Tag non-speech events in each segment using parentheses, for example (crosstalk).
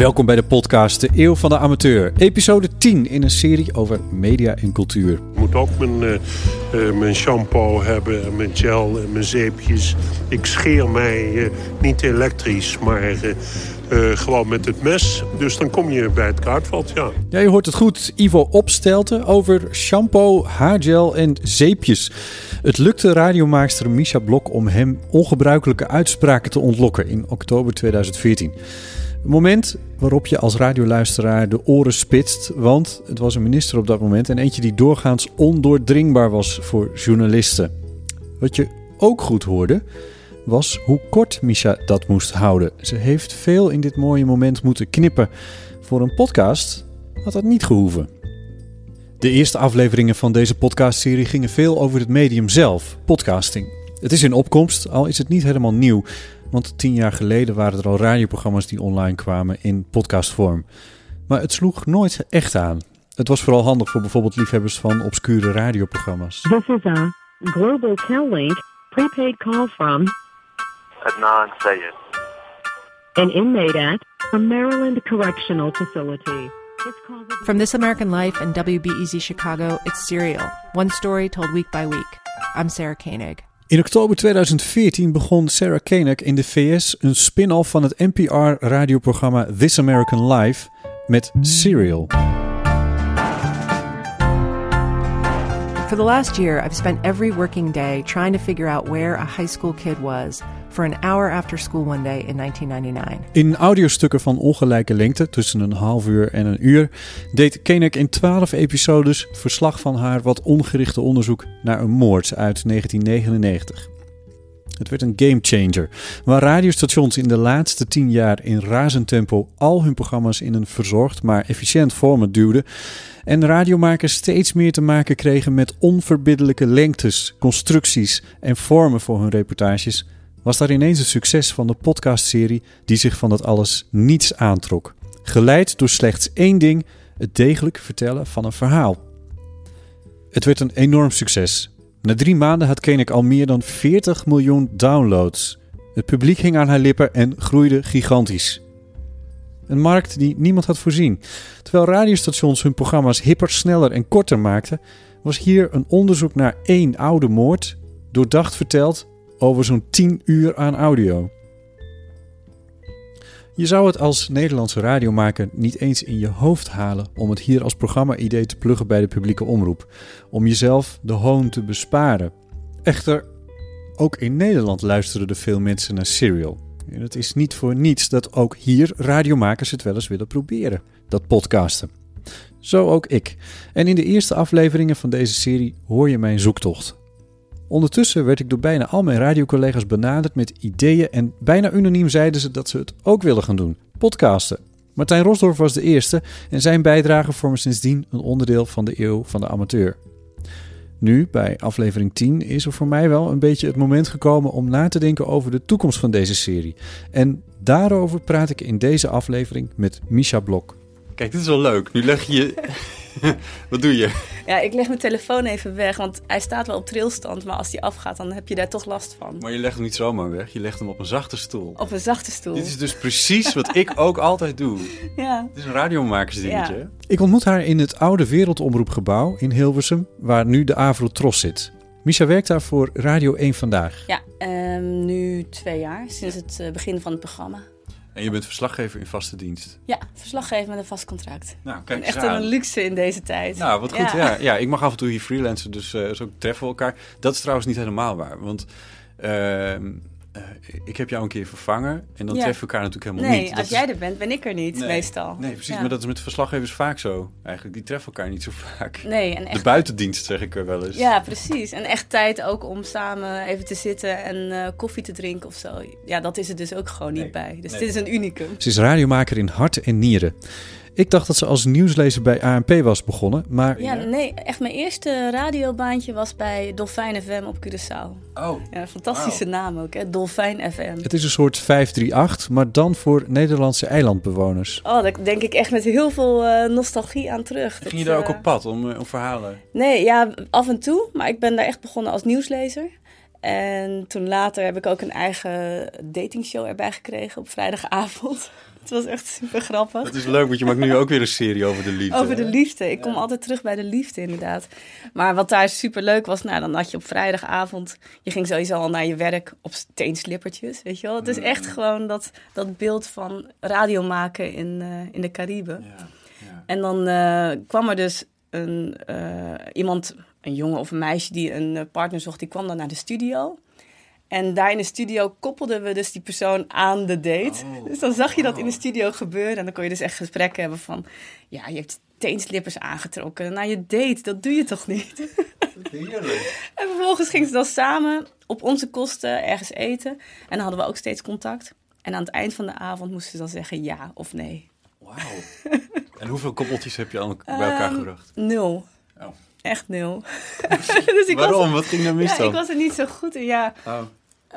Welkom bij de podcast De Eeuw van de Amateur. Episode 10 in een serie over media en cultuur. Ik moet ook mijn, eh, eh, mijn shampoo hebben, en mijn gel en mijn zeepjes. Ik scheer mij eh, niet elektrisch, maar gewoon met het mes. Dus dan kom je bij het kruidvat, ja. Ja, je hoort het goed. Ivo Opstelten over shampoo, haargel en zeepjes. Het lukte radiomaakster Misha Blok om hem ongebruikelijke uitspraken te ontlokken in oktober 2014. Een moment waarop je als radioluisteraar de oren spitst, want het was een minister op dat moment en eentje die doorgaans ondoordringbaar was voor journalisten. Wat je ook goed hoorde, was hoe kort Misha dat moest houden. Ze heeft veel in dit mooie moment moeten knippen. Voor een podcast had dat niet gehoeven. De eerste afleveringen van deze podcastserie gingen veel over het medium zelf, podcasting. Het is in opkomst, al is het niet helemaal nieuw. Want tien jaar geleden waren er al radioprogramma's die online kwamen in podcastvorm. Maar het sloeg nooit echt aan. Het was vooral handig voor bijvoorbeeld liefhebbers van obscure radioprogramma's. This is a global Cal-Link prepaid call from Adnan Sayed. an inmate at a Maryland correctional facility. From This American Life and WBEZ Chicago, it's Serial. One story told week by week. I'm Sarah Koenig. In oktober 2014 begon Sarah Koenig in de VS een spin-off van het NPR-radioprogramma This American Life met Serial. For the last year, I've spent every working day trying to figure out where a high school kid was for an hour after school one day in 1999. In audiostukken van ongelijke lengte, tussen een half uur en een uur, deed Koenig in 12 episodes verslag van haar wat ongerichte onderzoek naar een moord uit 1999. Het werd een gamechanger, waar radiostations in de laatste 10 jaar in razend tempo al hun programma's in een verzorgd maar efficiënt format duwden en radiomakers steeds meer te maken kregen met onverbiddelijke lengtes, constructies en vormen voor hun reportages, was daar ineens het succes van de podcastserie die zich van dat alles niets aantrok. Geleid door slechts één ding: het degelijk vertellen van een verhaal. Het werd een enorm succes. Na drie maanden had Koenig al meer dan 40 miljoen downloads. Het publiek hing aan haar lippen en groeide gigantisch. Een markt die niemand had voorzien. Terwijl radiostations hun programma's hipper, sneller en korter maakten, was hier een onderzoek naar één oude moord, doordacht verteld over zo'n 10 uur aan audio. Je zou het als Nederlandse radiomaker niet eens in je hoofd halen om het hier als programma-idee te pluggen bij de publieke omroep, om jezelf de hoon te besparen. Echter, ook in Nederland luisteren er veel mensen naar Serial. En het is niet voor niets dat ook hier radiomakers het wel eens willen proberen, dat podcasten. Zo ook ik. En in de eerste afleveringen van deze serie hoor je mijn zoektocht. Ondertussen werd ik door bijna al mijn radiocollega's benaderd met ideeën en bijna unaniem zeiden ze dat ze het ook willen gaan doen: podcasten. Martijn Rosdorf was de eerste en zijn bijdrage vormen sindsdien een onderdeel van de eeuw van de amateur. Nu, bij aflevering 10, is er voor mij wel een beetje het moment gekomen om na te denken over de toekomst van deze serie. En daarover praat ik in deze aflevering met Misha Blok. Kijk, dit is wel leuk. Nu leg je je... (laughs) Wat doe je? Ja, ik leg mijn telefoon even weg, want hij staat wel op trilstand, maar als die afgaat, dan heb je daar toch last van. Maar je legt hem niet zomaar weg. Je legt hem op een zachte stoel. Op een zachte stoel. Dit is dus precies wat ik (laughs) ook altijd doe. Ja. Het is een radiomakersdingetje. Ja. Ik ontmoet haar in het oude Wereldomroepgebouw in Hilversum, waar nu de Avrotros zit. Misha werkt daar voor Radio 1 Vandaag. Ja, ehm, nu twee jaar, sinds het eh, begin van het programma. En je bent verslaggever in vaste dienst. Ja, verslaggever met een vast contract. Nou, kijk Echt een luxe in deze tijd. Nou, wat goed. Ja. Ja, ik mag af en toe hier freelancen, dus eh, zo treffen we elkaar. Dat is trouwens niet helemaal waar, want ehm, eh, ik heb jou een keer vervangen en dan Ja. treffen we elkaar natuurlijk helemaal Nee, niet. als Dat jij er bent, ben ik er niet, Nee. meestal. Nee, precies. Ja. Maar dat is met verslaggevers vaak zo. Eigenlijk, die treffen elkaar niet zo vaak. Nee, en De echt- buitendienst, zeg ik er wel eens. Ja, precies. En echt tijd ook om samen even te zitten en eh, koffie te drinken of zo. Ja, dat is er dus ook gewoon niet bij. Dus Nee. dit is een unicum. Ze is radiomaker in hart en nieren. Ik dacht dat ze als nieuwslezer bij ANP was begonnen, maar Ja, nee, echt mijn eerste radiobaantje was bij Dolfijn FM op Curaçao. Oh. Ja, fantastische naam ook, hè? Dolfijn FM. het is een soort 538, maar dan voor Nederlandse eilandbewoners. Oh, daar denk ik echt met heel veel eh, nostalgie aan terug. Dat, Ging je daar ook eh, op pad om, eh, om verhalen? Nee, ja, af en toe. Maar ik ben daar echt begonnen als nieuwslezer. En toen later heb ik ook een eigen datingshow erbij gekregen op vrijdagavond. Het was echt super grappig. Dat is leuk, want je maakt nu ook weer een serie over de liefde. Over de liefde. Ik kom altijd terug bij de liefde, inderdaad. Maar wat daar super leuk was, nou, dan had je op vrijdagavond. Je ging sowieso al naar je werk op teenslippertjes, weet je wel. Het is echt gewoon dat, dat beeld van radio maken in, eh, in de Cariben. En dan eh, kwam er dus een, eh, iemand, een jongen of een meisje die een partner zocht, die kwam dan naar de studio. En daar in de studio koppelden we dus die persoon aan de date. dus dan zag je dat in de studio gebeuren. En dan kon je dus echt gesprekken hebben van... Ja, je hebt teenslippers aangetrokken naar je date. Dat doe je toch niet? (laughs) Heerlijk. En vervolgens gingen ze dan samen op onze kosten ergens eten. En dan hadden we ook steeds contact. En aan het eind van de avond moesten ze dan zeggen ja of nee. (laughs) En hoeveel koppeltjes heb je al bij elkaar Ehm, gebracht? Nul. Oh. Echt nul. dus (laughs) ik Waarom? Was, Wat ging er mis ja, dan? ik was er niet zo goed in. Ja, Oh.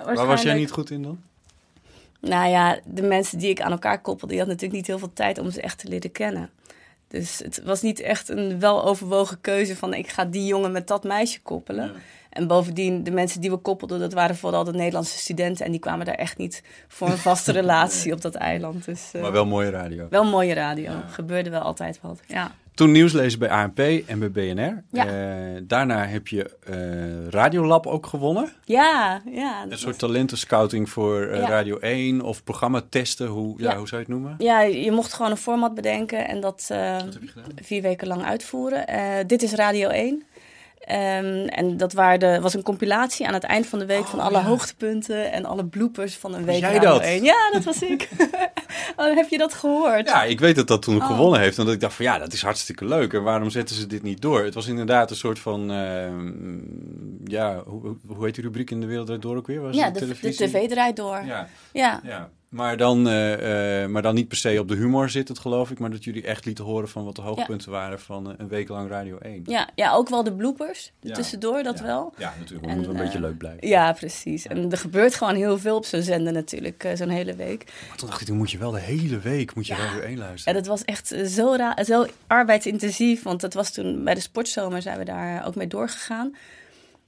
Waar was jij niet goed in dan? Nou ja, de mensen die ik aan elkaar koppelde, die hadden natuurlijk niet heel veel tijd om ze echt te leren kennen. Dus het was niet echt een weloverwogen keuze van ik ga die jongen met dat meisje koppelen. En bovendien, de mensen die we koppelden, dat waren vooral de Nederlandse studenten. En die kwamen daar echt niet voor een vaste (laughs) relatie op dat eiland. Dus, eh, Maar wel mooie radio. Wel mooie radio. Gebeurde wel altijd wat. Ja. Toen nieuwslezer bij ANP en bij BNR. Ja. Eh, daarna heb je eh, Radiolab ook gewonnen. Ja, ja. Een soort talentenscouting voor eh, Ja. Radio 1 of programma testen. Hoe, ja. Ja. hoe zou je het noemen? Ja, je mocht gewoon een format bedenken en dat eh, vier weken lang uitvoeren. Eh, dit is Radio 1. Ehm, en dat waren de, was een compilatie aan het eind van de week van alle hoogtepunten en alle bloopers van een week jij dat? 1. Ja, dat was ik. (laughs) oh, heb je dat gehoord? Ja, ik weet dat dat toen Oh. gewonnen heeft. Omdat ik dacht van ja, dat is hartstikke leuk. En waarom zetten ze dit niet door? Het was inderdaad een soort van... ehm, ja, hoe, hoe- heet die rubriek in de wereld Draait door ook weer? Was ja, de, de televisie? tv draait door. Ja. ja. Ja, maar dan, eh, eh, maar dan niet per se op de humor zit het, geloof ik. Maar dat jullie echt lieten horen van wat de hoogtepunten waren van eh, een week lang Radio 1. Ja, ja, ook wel de bloopers Ja. tussendoor, dat wel. Ja, natuurlijk. En, moet wel een beetje leuk blijven. Ja, precies. En er gebeurt gewoon heel veel op zo'n zender natuurlijk, zo'n hele week. Maar toen dacht ik, dan moet je wel de hele week moet je Radio 1 En luisteren. dat was echt zo, zo arbeidsintensief, want dat was toen bij de sportzomer zijn we daar ook mee doorgegaan.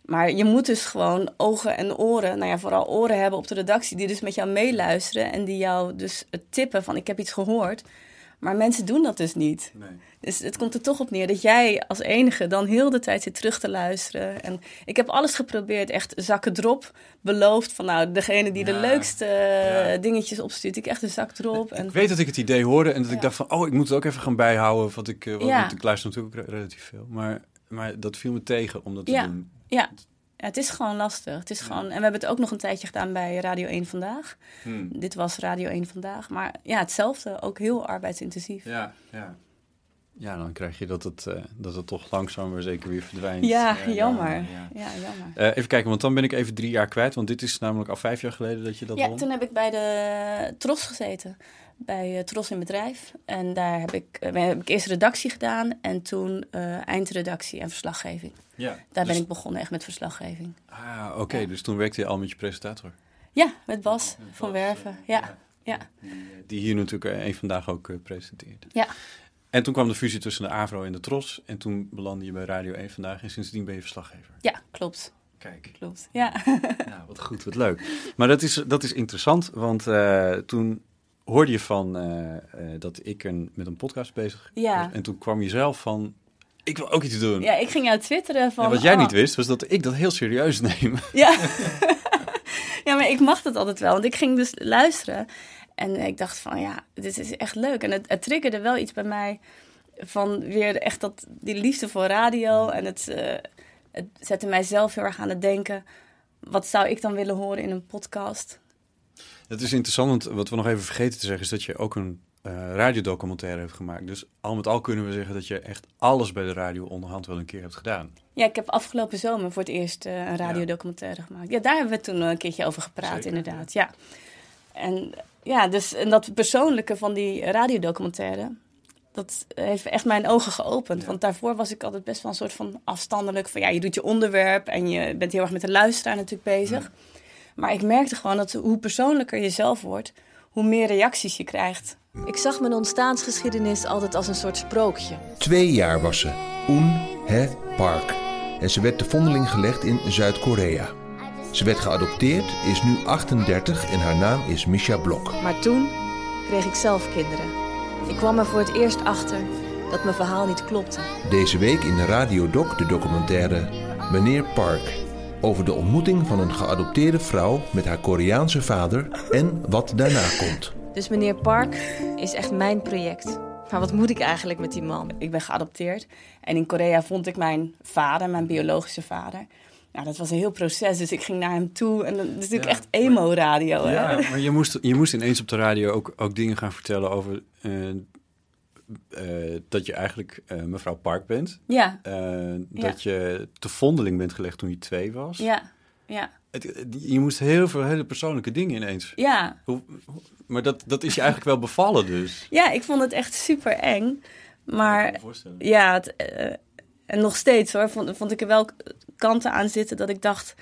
Maar je moet dus gewoon ogen en oren, nou ja, vooral oren hebben op de redactie, die dus met jou meeluisteren en die jou dus het tippen van ik heb iets gehoord. Maar mensen doen dat dus niet. Dus het komt er toch op neer dat jij als enige dan heel de tijd zit terug te luisteren. En ik heb alles geprobeerd, echt zakken drop beloofd van nou, degene die de leukste eh, dingetjes opstuurt, ik echt een zak drop. En Ik weet dat ik het idee hoorde en dat ik dacht van, oh, ik moet het ook even gaan bijhouden. Want ik, eh, want ik luister natuurlijk ook relatief veel. Maar, maar dat viel me tegen om dat te ja, doen. Ja. ja, het is gewoon lastig. Het is gewoon, en we hebben het ook nog een tijdje gedaan bij Radio 1 Vandaag. Hmm. Dit was Radio 1 Vandaag. Maar ja, hetzelfde. Ook heel arbeidsintensief. Ja, ja. Ja, dan krijg je dat het, eh, dat het toch langzaam maar zeker weer verdwijnt. Ja, (laughs) jammer. ja. Ja, jammer. Eh, even kijken, want dan ben ik even drie jaar kwijt. Want dit is namelijk al vijf jaar geleden dat je dat Ja, won. toen heb ik bij de Tros gezeten. Bij eh, Tros in Bedrijf. En daar heb ik, eh, heb ik eerst redactie gedaan. En toen eh, eindredactie en verslaggeving. Ja, Daar dus- ben ik begonnen echt met verslaggeving. Ah, oké. Dus toen werkte je al met je presentator. Ja, met Bas van Werven. Ja, ja. Die hier natuurlijk een vandaag ook presenteert. ja. En toen kwam de fusie tussen de AVRO en de TROS. En toen belandde je bij Radio 1 vandaag. En sindsdien ben je verslaggever. ja klopt. Kijk. Klopt, ja. Nou, wat goed, wat leuk. Maar dat is, dat is interessant, want toen hoorde je van eh, eh, dat ik een, met een podcast bezig Ja. was. En toen kwam je zelf van, Ik wil ook iets doen. Ja, ik ging jou twitteren van... Ja, wat jij oh, niet wist, was dat ik dat heel serieus neem. (laughs) Ja. ja, maar ik mag dat altijd wel. Want ik ging dus luisteren. En ik dacht van, ja, dit is echt leuk. En het, het triggerde wel iets bij mij van weer echt dat, die liefde voor radio. En het, eh, het zette mijzelf heel erg aan het denken. Wat zou ik dan willen horen in een podcast? Het is interessant, want wat we nog even vergeten te zeggen... is dat je ook een eh radiodocumentaire hebt gemaakt. Dus al met al kunnen we zeggen dat je echt alles bij de radio onderhand wel een keer hebt gedaan. Ja, ik heb afgelopen zomer voor het eerst eh, een radiodocumentaire gemaakt. Ja, daar hebben we toen een keertje over gepraat, Zeker, inderdaad. Ja. En ja, dus en dat persoonlijke van die radiodocumentaire, dat heeft echt mijn ogen geopend. Want daarvoor was ik altijd best wel een soort van afstandelijk. Van ja, je doet je onderwerp en je bent heel erg met de luisteraar natuurlijk bezig. Maar ik merkte gewoon dat hoe persoonlijker je zelf wordt, hoe meer reacties je krijgt. Ik zag mijn ontstaansgeschiedenis altijd als een soort sprookje. Twee jaar was ze, Un He Park. En ze werd te vondeling gelegd in Zuid-Korea. Ze werd geadopteerd, is nu 38 en haar naam is Misha Blok. Maar toen kreeg ik zelf kinderen. Ik kwam er voor het eerst achter dat mijn verhaal niet klopte. Deze week in de Radiodoc de documentaire Meneer Park. Over de ontmoeting van een geadopteerde vrouw met haar Koreaanse vader en wat daarna komt. Dus meneer Park is echt mijn project. Maar wat moet ik eigenlijk met die man? Ik ben geadopteerd en in Korea vond ik mijn vader, mijn biologische vader. Nou, dat was een heel proces, dus ik ging naar hem toe en dat is natuurlijk Ja, echt emo-radio. Ja, hè? maar je moest, je moest ineens op de radio ook, ook dingen gaan vertellen over... eh, eh, dat je eigenlijk eh, mevrouw Park bent. Ja. Eh, Ja. Dat je te vondeling bent gelegd toen je twee was. Ja, ja. Het, het- je moest heel veel hele persoonlijke dingen ineens. Ja. Hoe, hoe- maar dat, dat is je eigenlijk wel bevallen dus. Ja, ik vond het echt super eng. Maar me voorstellen. ja, het, en nog steeds hoor, vond, vond ik er wel kanten aan zitten dat ik dacht,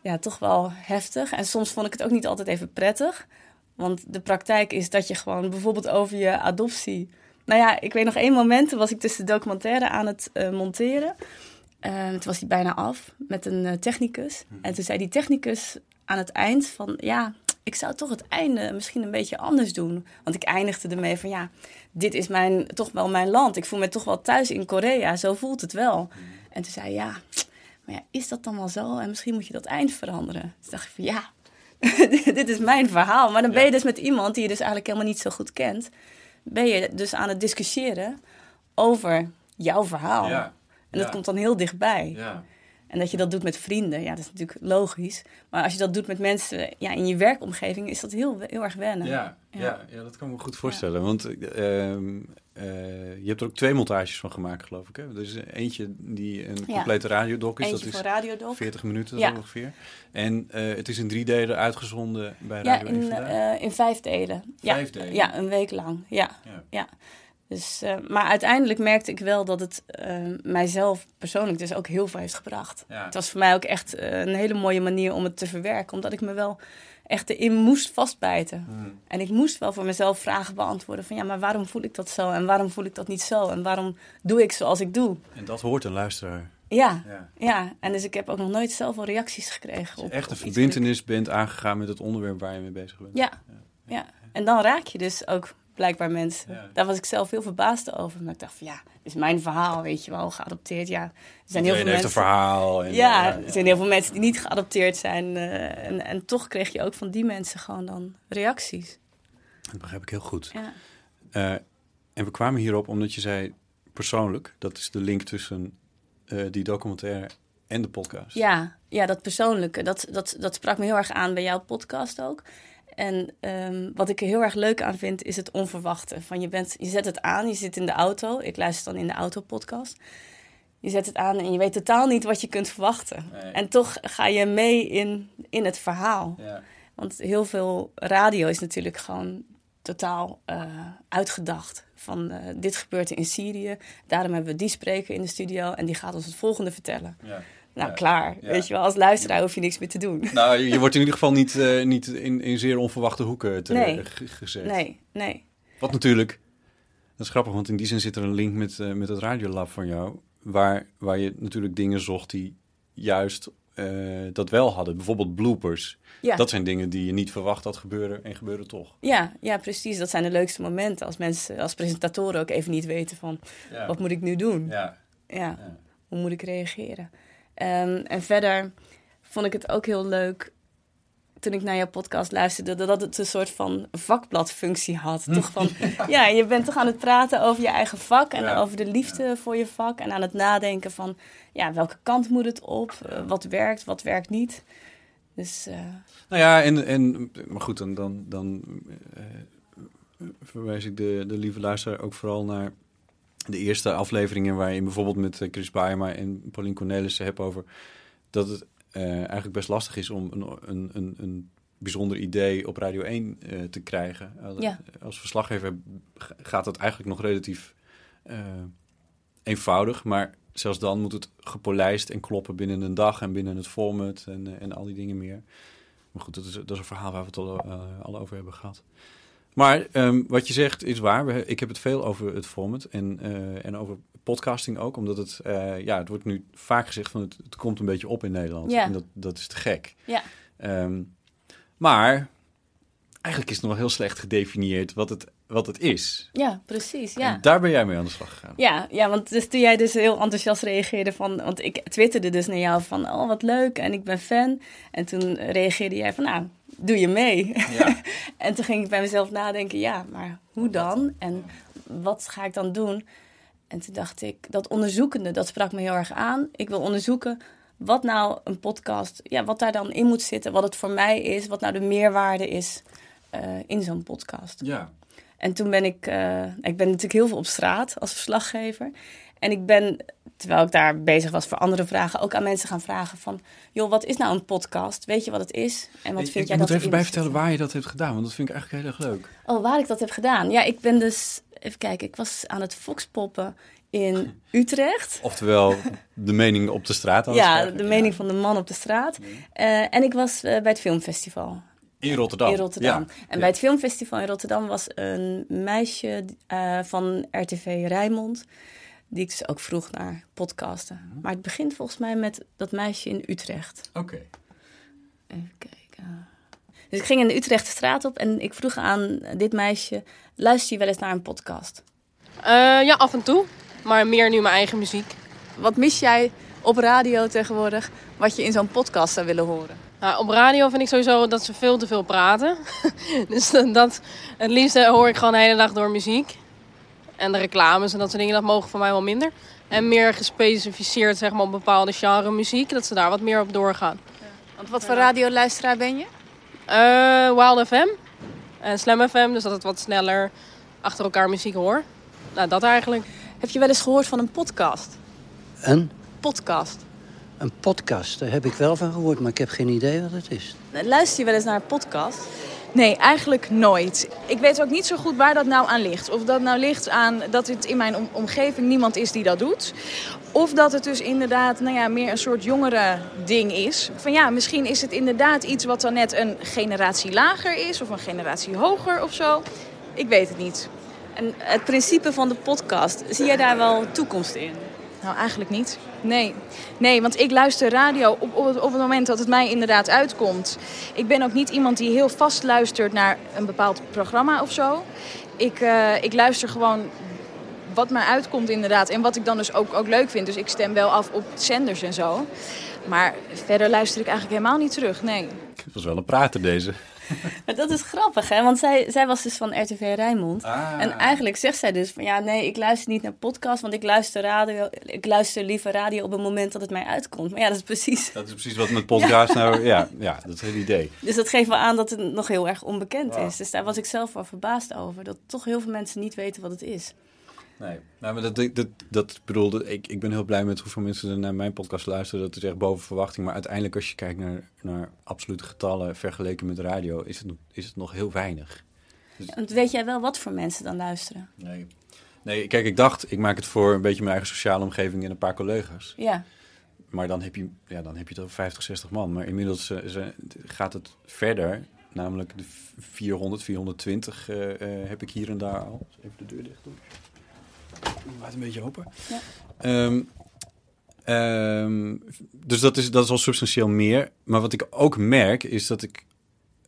ja, toch wel heftig. En soms vond ik het ook niet altijd even prettig. Want de praktijk is dat je gewoon bijvoorbeeld over je adoptie. Nou ja, ik weet nog één moment, toen was ik dus de documentaire aan het eh, monteren. Toen was hij bijna af met een eh, technicus. En toen zei die technicus aan het eind van... ja, ik zou toch het einde misschien een beetje anders doen. Want ik eindigde ermee van ja, dit is mijn, toch wel mijn land. Ik voel me toch wel thuis in Korea, zo voelt het wel. En toen zei hij, ja, maar ja, is dat dan wel zo? En misschien moet je dat eind veranderen. Toen dacht ik van ja, (laughs) dit is mijn verhaal. Maar dan ben je dus met iemand die je dus eigenlijk helemaal niet zo goed kent... ben je dus aan het discussiëren over jouw verhaal. Ja. En dat komt dan heel dichtbij. Ja. En dat je dat doet met vrienden, ja, dat is natuurlijk logisch. Maar als je dat doet met mensen ja, in je werkomgeving, is dat heel, heel erg wennen. Ja, ja. Ja, dat kan ik me goed voorstellen. Want eh, ehm, eh, je hebt er ook twee montages van gemaakt, geloof ik. Hè? Er is eentje die een Ja. complete radiodoc is. Eentje dat is voor radiodoc. 40 minuten Ja. ongeveer. En eh, het is in drie delen uitgezonden bij Ja, Radio 1 in, eh, in vijf delen. Vijf ja, delen? Ja, een week lang. Ja, Ja. Dus, eh, maar uiteindelijk merkte ik wel dat het eh, mijzelf persoonlijk dus ook heel veel heeft gebracht. Ja. Het was voor mij ook echt eh, een hele mooie manier om het te verwerken. Omdat ik me wel echt erin moest vastbijten. Hmm. En ik moest wel voor mezelf vragen beantwoorden van... ja, maar waarom voel ik dat zo en waarom voel ik dat niet zo? En waarom doe ik zoals ik doe? En dat hoort een luisteraar. Ja, Ja. ja. en dus ik heb ook nog nooit zoveel reacties gekregen. Op, echt een verbindenis bent aangegaan met het onderwerp waar je mee bezig bent. Ja, ja. En dan raak je dus ook blijkbaar mensen. Ja. Daar was ik zelf heel verbaasd over. Maar ik dacht van ja, is mijn verhaal, weet je wel, geadopteerd. Ja, er zijn heel veel mensen. een verhaal. En, ja, eh, er zijn heel veel mensen die niet geadopteerd zijn. eh, en, en toch kreeg je ook van die mensen gewoon dan reacties. Dat begrijp ik heel goed. Ja. Eh, en we kwamen hierop omdat je zei persoonlijk, dat is de link tussen die documentaire en de podcast. Ja, ja, dat persoonlijke, dat, dat, dat sprak me heel erg aan bij jouw podcast ook. En ehm, wat ik er heel erg leuk aan vind, is het onverwachte. Van je, bent, je zet het aan, je zit in de auto. Ik luister dan in de autopodcast. Je zet het aan en je weet totaal niet wat je kunt verwachten. Nee. En toch ga je mee in, in het verhaal. Ja. Want heel veel radio is natuurlijk gewoon totaal eh, uitgedacht. Van eh, dit gebeurt in Syrië, daarom hebben we die spreker in de studio... en die gaat ons het volgende vertellen. Ja. Nou, Ja. klaar. Ja. Weet je wel, als luisteraar hoef je niks meer te doen. (laughs) Nou, je, wordt in ieder geval niet, eh, niet in, in zeer onverwachte hoeken te, Nee. g- gezet. Nee, nee. Wat natuurlijk, dat is grappig, want in die zin zit er een link met, eh, met het Radiolab van jou, waar, waar je natuurlijk dingen zocht die juist eh, dat wel hadden. Bijvoorbeeld bloopers. Ja. Dat zijn dingen die je niet verwacht had gebeuren en gebeuren toch. Ja, ja, precies. Dat zijn de leukste momenten. Als mensen, als presentatoren ook even niet weten van... Ja. wat moet ik nu doen? Ja. Ja, hoe moet ik reageren? Ehm, en verder vond ik het ook heel leuk toen ik naar jouw podcast luisterde, dat het een soort van vakbladfunctie had. Toch (laughs) van, ja, je bent toch aan het praten over je eigen vak en Ja. over de liefde voor je vak. En aan het nadenken van, ja, welke kant moet het op? Eh, wat werkt, wat werkt niet? Dus eh, Nou ja, en, en maar goed, dan, dan, dan eh, verwijs ik de, de lieve luisteraar ook vooral naar de eerste afleveringen waar je bijvoorbeeld met eh, Chris Baema en Pauline Cornelissen hebt over dat het eh, eigenlijk best lastig is om een, een, een, een bijzonder idee op Radio 1 eh, te krijgen. Als- Ja. Als verslaggever gaat het eigenlijk nog relatief eenvoudig, maar zelfs dan moet het gepolijst en kloppen binnen een dag en binnen het format en, en al die dingen meer. Maar goed, dat is, dat is een verhaal waar we het al, al over hebben gehad. Maar ehm, wat je zegt is waar. Ik heb het veel over het format en, eh, en over podcasting ook. Omdat het, eh, ja, het wordt nu vaak gezegd van het, het komt een beetje op in Nederland. Ja. En dat, dat is te gek. ja. Ehm, maar eigenlijk is het nog heel slecht gedefinieerd wat het, wat het is. ja, precies. Ja. En daar ben jij mee aan de slag gegaan. Ja, ja, want dus toen jij dus heel enthousiast reageerde van... Want ik twitterde dus naar jou van, oh wat leuk en ik ben fan. En toen reageerde jij van, nou, doe je mee? (laughs) en toen ging ik bij mezelf nadenken, ja, maar hoe dan? En wat ga ik dan doen? En toen dacht ik, dat onderzoekende, dat sprak me heel erg aan. Ik wil onderzoeken wat nou een podcast, ja, wat daar dan in moet zitten. Wat het voor mij is, wat nou de meerwaarde is eh, in zo'n podcast. Ja. En toen ben ik, eh, ik ben natuurlijk heel veel op straat als verslaggever. En ik ben, terwijl ik daar bezig was voor andere vragen, ook aan mensen gaan vragen van, joh, wat is nou een podcast? Weet je wat het is? En wat ik vind ik jij moet dat even bij vertellen waar je dat hebt gedaan, want dat vind ik eigenlijk heel erg leuk. Oh, waar ik dat heb gedaan? Ja, ik ben dus, even kijken, ik was aan het foxpoppen in (laughs) Utrecht. Oftewel, de mening op de straat aan het Ja, de mening van de man op de straat. Eh, en ik was eh, bij het filmfestival. In Rotterdam. In Rotterdam. Ja. En bij het filmfestival in Rotterdam was een meisje eh, van RTV Rijnmond. Die ik dus ook vroeg naar podcasten. Mhm. Maar het begint volgens mij met dat meisje in Utrecht. Oké. Even kijken. Dus ik ging in de Utrechtse straat op en ik vroeg aan dit meisje... luister je wel eens naar een podcast? Eh, ja, af en toe. Maar meer nu mijn eigen muziek. Wat mis jij op radio tegenwoordig wat je in zo'n podcast zou willen horen? Nou, op radio vind ik sowieso dat ze veel te veel praten. (laughs) dus dat, dat, het liefst eh, hoor ik gewoon de hele dag door muziek. En de reclames en dat soort dingen, dat mogen voor mij wel minder. En meer gespecificeerd zeg maar, op bepaalde genre muziek, dat ze daar wat meer op doorgaan. Want wat voor radioluisteraar ben je? Eh, Wild FM en Slam FM, dus dat het wat sneller achter elkaar muziek hoor. Nou, dat eigenlijk. Heb je wel eens gehoord van een podcast? Een, Podcast. Een podcast, daar heb ik wel van gehoord, maar ik heb geen idee wat het is. Luister je wel eens naar een podcast? Nee, eigenlijk nooit. Ik weet ook niet zo goed waar dat nou aan ligt. Of dat nou ligt aan dat het in mijn om- omgeving niemand is die dat doet. Of dat het dus inderdaad nou ja, meer een soort jongere ding is. Van ja, misschien is het inderdaad iets wat dan net een generatie lager is. Of een generatie hoger of zo. Ik weet het niet. En het principe van de podcast, zie jij daar wel toekomst in? Nou, eigenlijk niet. Nee. Nee, want ik luister radio op, op, het, moment dat het mij inderdaad uitkomt. Ik ben ook niet iemand die heel vast luistert naar een bepaald programma of zo. Ik, eh, ik luister gewoon wat mij uitkomt inderdaad. En wat ik dan dus ook, ook leuk vind. Dus ik stem wel af op zenders en zo. Maar verder luister ik eigenlijk helemaal niet terug, nee. Het was wel een prater deze. (laughs) Maar dat is grappig, hè? Want zij, zij was dus van RTV Rijnmond. Ah. En eigenlijk zegt zij dus van ja, nee, ik luister niet naar podcast, want ik luister radio. Ik luister liever radio op het moment dat het mij uitkomt. Maar ja, dat is precies. Dat is precies wat met podcast (laughs) nou... Ja, ja, dat is het hele idee. Dus dat geeft wel aan dat het nog heel erg onbekend Wauw. is. Dus daar was ik zelf wel verbaasd over. Dat toch heel veel mensen niet weten wat het is. Nee, nou, maar dat, dat, dat bedoelde, ik, ik ben heel blij met hoeveel mensen er naar mijn podcast luisteren. Dat is echt boven verwachting. Maar uiteindelijk, als je kijkt naar, naar absolute getallen vergeleken met radio, is het, nog- is het nog heel weinig. Want weet jij wel wat voor mensen dan luisteren? Nee. Nee, kijk, ik dacht, ik maak het voor een beetje mijn eigen sociale omgeving en een paar collega's. Ja. Maar dan heb je, ja, dan heb je het over 50, 60 man. Maar inmiddels eh, ze- gaat het verder. Namelijk de 400, 420 eh, eh, heb ik hier en daar al. Even de deur dicht doen. Laat een beetje open. Ja. Ehm, ehm, dus dat is, dat is al substantieel meer. Maar wat ik ook merk is dat ik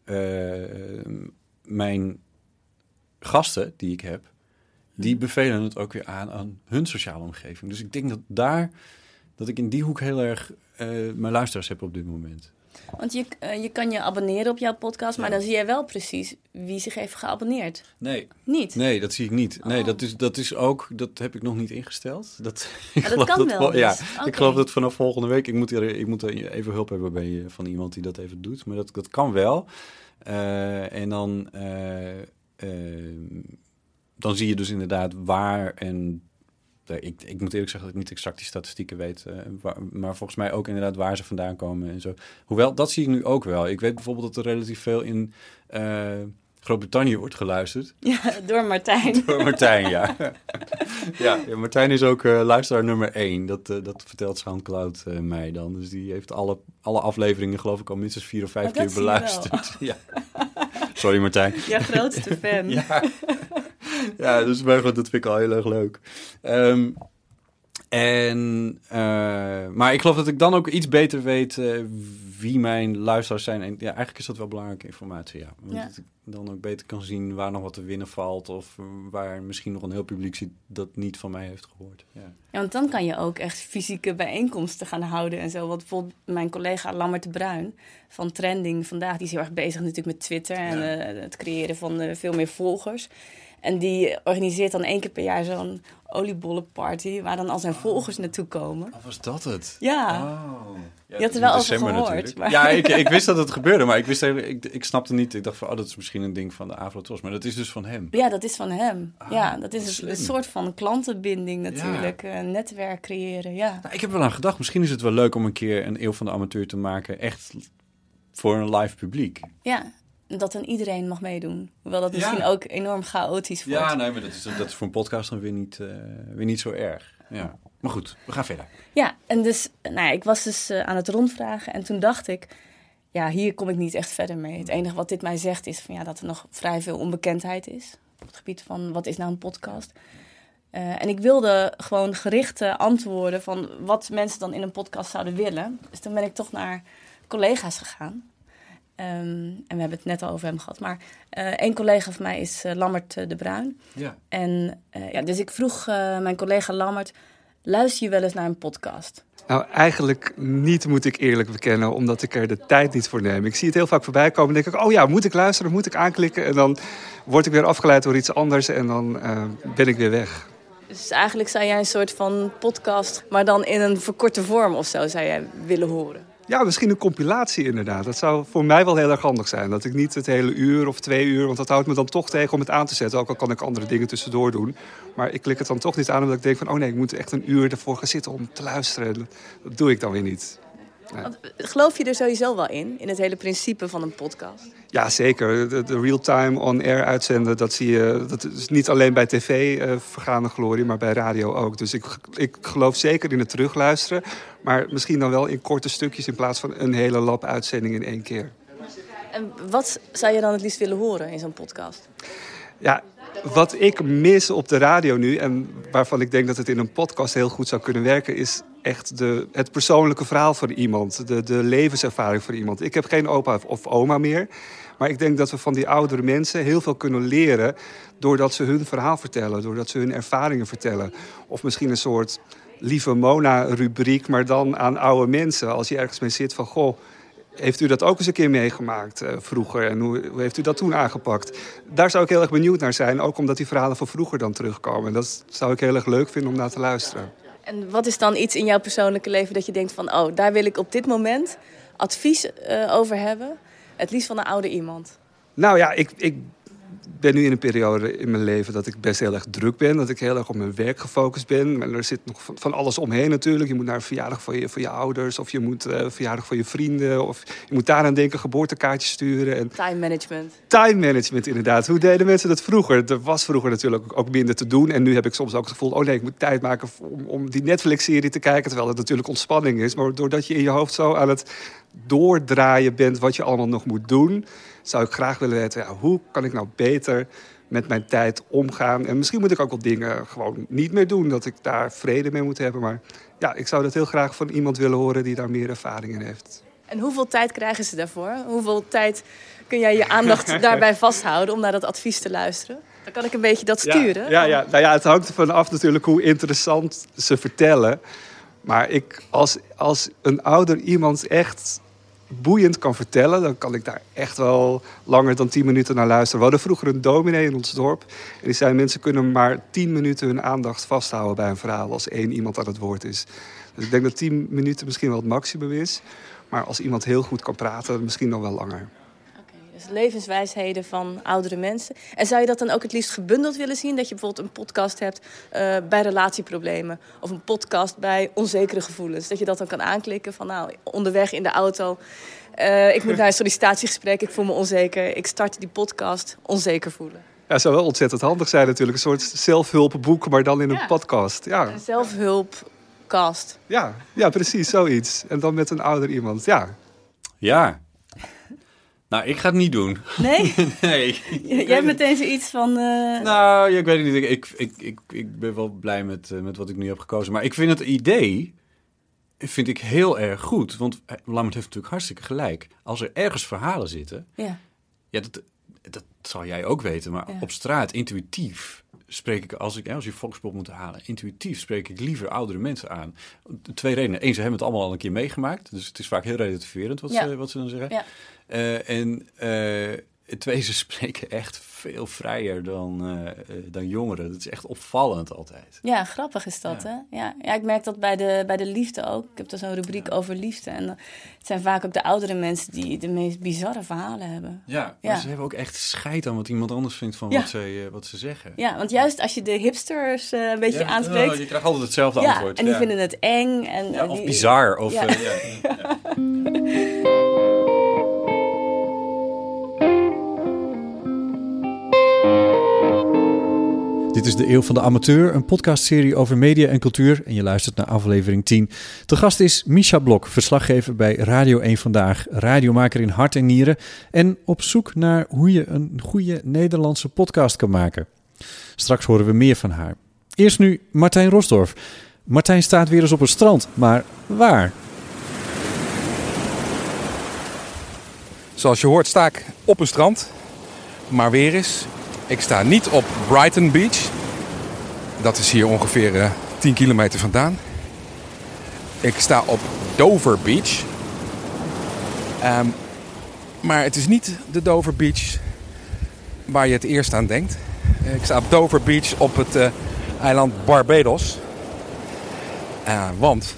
eh, mijn gasten die ik heb die bevelen het ook weer aan aan hun sociale omgeving. Dus ik denk dat daar, dat ik in die hoek heel erg eh, mijn luisteraars heb op dit moment. Want je, eh, je kan je abonneren op jouw podcast, maar dan zie je wel precies wie zich heeft geabonneerd. Nee. Niet? Nee, dat zie ik niet. Nee, dat is, dat is ook, dat heb ik nog niet ingesteld. Dat, (laughs) ik dat geloof kan wel vol- Ja, dus. Oké. ik geloof dat vanaf volgende week, ik moet, er, ik moet er even hulp hebben bij, eh, van iemand die dat even doet. Maar dat, dat kan wel. Eh, en dan, eh, eh, dan zie je dus inderdaad waar en... Ik, ik moet eerlijk zeggen dat ik niet exact die statistieken weet. eh, waar- maar volgens mij ook inderdaad waar ze vandaan komen en zo. Hoewel, dat zie ik nu ook wel. Ik weet bijvoorbeeld dat er relatief veel in eh, Groot-Brittannië wordt geluisterd. (laughs) Ja, door Martijn. Door Martijn, ja. (laughs) ja, ja, Martijn is ook eh, luisteraar nummer één. Dat, dat vertelt Soundcloud mij dan. Dus die heeft alle, alle afleveringen geloof ik al minstens vier of vijf Oh, keer beluisterd. (laughs) ja. Sorry Martijn. Jouw grootste fan. ja. Ja, dus maar goed, dat vind ik al heel erg leuk. Ehm, en, eh, maar ik geloof dat ik dan ook iets beter weet eh, wie mijn luisteraars zijn. En ja, eigenlijk is dat wel belangrijke informatie, ja. Want Ja. ik dan ook beter kan zien waar nog wat te winnen valt. Of waar misschien nog een heel publiek zit dat niet van mij heeft gehoord. Ja. Ja, want dan kan je ook echt fysieke bijeenkomsten gaan houden en zo. Want bijvoorbeeld mijn collega Lammert de Bruin van Trending vandaag, die is heel erg bezig natuurlijk met Twitter en eh, het creëren van veel meer volgers. En die organiseert dan één keer per jaar zo'n oliebollenparty, waar dan al zijn volgers naartoe komen. Was dat het? Ja. Oh. Je had er wel over gehoord. maar- Ja, ik, ik wist dat het gebeurde, maar ik, wist even, ik, ik snapte niet. Ik dacht van, oh, dat is misschien een ding van de Avrotros. Maar dat is dus van hem. Ja, dat is van hem. ja, dat is een, Ah, slim. een soort van klantenbinding natuurlijk. Een netwerk creëren, ja. Nou, ik heb er wel aan gedacht. Misschien is het wel leuk om een keer een eeuw van de amateur te maken. Echt voor een live publiek. Ja, dat dan iedereen mag meedoen. Hoewel dat Ja. misschien ook enorm chaotisch wordt. Ja, nee, maar dat is, dat is voor een podcast dan weer niet, eh, weer niet zo erg. Ja. Maar goed, we gaan verder. Ja, en dus, nou ja, ik was dus eh, aan het rondvragen en toen dacht ik, ja, hier kom ik niet echt verder mee. Het enige wat dit mij zegt is van, ja, dat er nog vrij veel onbekendheid is op het gebied van wat is nou een podcast. Eh, en ik wilde gewoon gerichte antwoorden van wat mensen dan in een podcast zouden willen. Dus toen ben ik toch naar collega's gegaan. Ehm, en we hebben het net al over hem gehad. Maar eh één collega van mij is eh, Lammert eh, de Bruin. Ja. En eh, ja, dus ik vroeg eh, mijn collega Lammert, luister je wel eens naar een podcast? Nou, eigenlijk niet, moet ik eerlijk bekennen, omdat ik er de tijd niet voor neem. Ik zie het heel vaak voorbij komen en denk ik, oh ja, moet ik luisteren, moet ik aanklikken? En dan word ik weer afgeleid door iets anders en dan eh, ben ik weer weg. Dus eigenlijk zou jij een soort van podcast, maar dan in een verkorte vorm of zo zou jij willen horen. Ja, misschien een compilatie inderdaad. Dat zou voor mij wel heel erg handig zijn. Dat ik niet het hele uur of twee uur, want dat houdt me dan toch tegen om het aan te zetten. Ook al kan ik andere dingen tussendoor doen. Maar ik klik het dan toch niet aan omdat ik denk van, oh nee, ik moet echt een uur ervoor gaan zitten om te luisteren. Dat doe ik dan weer niet. Want, eh, Geloof je er sowieso wel in, in het hele principe van een podcast? Ja, zeker. De, de real-time on-air uitzenden, dat zie je. Dat is niet alleen bij tv eh vergaande glorie, maar bij radio ook. Dus ik, ik geloof zeker in het terugluisteren. Maar misschien dan wel in korte stukjes in plaats van een hele lap uitzending in één keer. En wat zou je dan het liefst willen horen in zo'n podcast? Ja, wat ik mis op de radio nu en waarvan ik denk dat het in een podcast heel goed zou kunnen werken, is echt de, het persoonlijke verhaal van iemand, de, de levenservaring van iemand. Ik heb geen opa of oma meer, maar ik denk dat we van die oudere mensen heel veel kunnen leren doordat ze hun verhaal vertellen, doordat ze hun ervaringen vertellen. Of misschien een soort lieve Mona-rubriek, maar dan aan oude mensen. Als je ergens mee zit van, goh, heeft u dat ook eens een keer meegemaakt eh, vroeger? En hoe, hoe heeft u dat toen aangepakt? Daar zou ik heel erg benieuwd naar zijn. Ook omdat die verhalen van vroeger dan terugkomen. En dat zou ik heel erg leuk vinden om naar te luisteren. En wat is dan iets in jouw persoonlijke leven dat je denkt van... oh, daar wil ik op dit moment advies eh, over hebben? Het liefst van een oude iemand. Nou ja, ik, ik ben nu in een periode in mijn leven dat ik best heel erg druk ben. Dat ik heel erg op mijn werk gefocust ben. En er zit nog van, van alles omheen natuurlijk. Je moet naar een verjaardag van je, van je ouders. Of je moet een verjaardag van je vrienden. Of je moet daaraan denken, geboortekaartjes sturen. En Time management. Time management, inderdaad. Hoe deden mensen dat vroeger? Er was vroeger natuurlijk ook minder te doen. En nu heb ik soms ook het gevoel, oh nee, ik moet tijd maken om, om die Netflix-serie te kijken. Terwijl het natuurlijk ontspanning is. Maar doordat je in je hoofd zo aan het doordraaien bent wat je allemaal nog moet doen, zou ik graag willen weten, ja, hoe kan ik nou beter met mijn tijd omgaan? En misschien moet ik ook wel dingen gewoon niet meer doen, dat ik daar vrede mee moet hebben. Maar ja, ik zou dat heel graag van iemand willen horen die daar meer ervaring in heeft. En hoeveel tijd krijgen ze daarvoor? Hoeveel tijd kun jij je aandacht (laughs) daarbij vasthouden om naar dat advies te luisteren? Dan kan ik een beetje dat Ja, sturen. Ja, ja, nou ja, het hangt ervan af natuurlijk hoe interessant ze vertellen. Maar ik, als, als een ouder iemand echt boeiend kan vertellen... dan kan ik daar echt wel langer dan 10 minuten naar luisteren. We hadden vroeger een dominee in ons dorp. En die zei, mensen kunnen maar 10 minuten hun aandacht vasthouden bij een verhaal... als één iemand aan het woord is. Dus ik denk dat 10 minuten misschien wel het maximum is. Maar als iemand heel goed kan praten, misschien nog wel langer. Levenswijsheden van oudere mensen. En zou je dat dan ook het liefst gebundeld willen zien? Dat je bijvoorbeeld een podcast hebt eh, bij relatieproblemen. Of een podcast bij onzekere gevoelens. Dat je dat dan kan aanklikken van nou, onderweg in de auto. eh, ik moet naar een sollicitatiegesprek, ik voel me onzeker. Ik start die podcast, onzeker voelen. Ja, zou wel ontzettend handig zijn natuurlijk. Een soort zelfhulpboek, maar dan in een Ja. podcast. Ja. Een zelfhulpcast. Ja, ja, precies, zoiets. En dan met een ouder iemand, ja. Ja. Nou, ik ga het niet doen. Nee? (laughs) nee. Jij hebt meteen zoiets van... eh, Nou, ja, ik weet het niet. Ik, ik, ik, ik ben wel blij met, eh, met wat ik nu heb gekozen. Maar ik vind het idee vind ik heel erg goed. Want eh, Lammert heeft natuurlijk hartstikke gelijk. Als er ergens verhalen zitten... Ja. Ja, dat, dat zal jij ook weten. Maar Ja. op straat, intuïtief, spreek ik... Als ik als je volkspop moet halen, intuïtief spreek ik liever oudere mensen aan. Twee redenen. Eén, ze hebben het allemaal al een keer meegemaakt. Dus het is vaak heel relativerend wat, Ja. ze, wat ze dan zeggen. Ja. Eh, en eh, twee, (laughs) ze spreken echt veel vrijer dan, eh, eh, dan jongeren. Dat is echt opvallend altijd. Ja, grappig is dat, hè? Ja, ja, ik merk dat bij de, bij de liefde ook. Ik heb er zo'n rubriek over liefde. En eh, het zijn vaak ook de oudere mensen die de meest bizarre verhalen hebben. Ja, maar Ja. ze hebben ook echt scheid aan wat iemand anders vindt van Ja. wat, ze, eh, wat ze zeggen. Ja, want juist als je de hipsters eh, een beetje Ja, aanspreekt... oh, je krijgt altijd hetzelfde ja, antwoord, en die ja. vinden het eng. En, en of die- bizar, of, (laughs) (laughs) Dit is de Eeuw van de Amateur, een podcastserie over media en cultuur. En je luistert naar aflevering 10. De gast is Misha Blok, verslaggever bij Radio 1 Vandaag, radiomaker in hart en nieren. En op zoek naar hoe je een goede Nederlandse podcast kan maken. Straks horen we meer van haar. Eerst nu Martijn Rosdorf. Martijn staat weer eens op een strand, maar waar? Zoals je hoort sta ik op een strand, maar weer eens. Ik sta niet op Brighton Beach. Dat is hier ongeveer eh, 10 kilometer vandaan. Ik sta op Dover Beach. Ehm, maar het is niet de Dover Beach waar je het eerst aan denkt. Eh, Ik sta op Dover Beach op het eh, eiland Barbados. Eh, want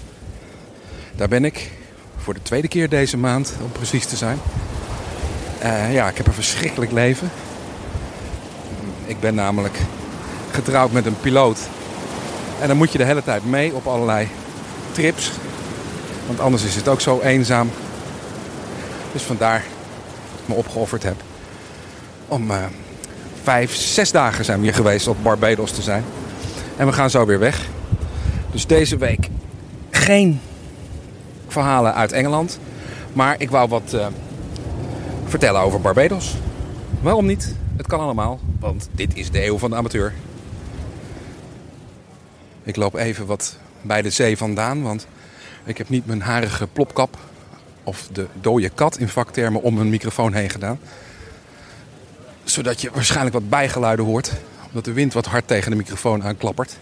daar ben ik voor de tweede keer deze maand, om precies te zijn. Eh, ja, ik heb een verschrikkelijk leven. Ik ben namelijk getrouwd met een piloot. En dan moet je de hele tijd mee op allerlei trips. Want anders is het ook zo eenzaam. Dus vandaar dat ik me opgeofferd heb. Om eh, vijf, zes dagen zijn we hier geweest op Barbados te zijn. En we gaan zo weer weg. Dus deze week geen verhalen uit Engeland. Maar ik wou wat eh, vertellen over Barbados. Waarom niet? Het kan allemaal, want dit is de eeuw van de amateur. Ik loop even wat bij de zee vandaan, want ik heb niet mijn harige plopkap of de dode kat in vaktermen om mijn microfoon heen gedaan. Zodat je waarschijnlijk wat bijgeluiden hoort, omdat de wind wat hard tegen de microfoon aanklappert.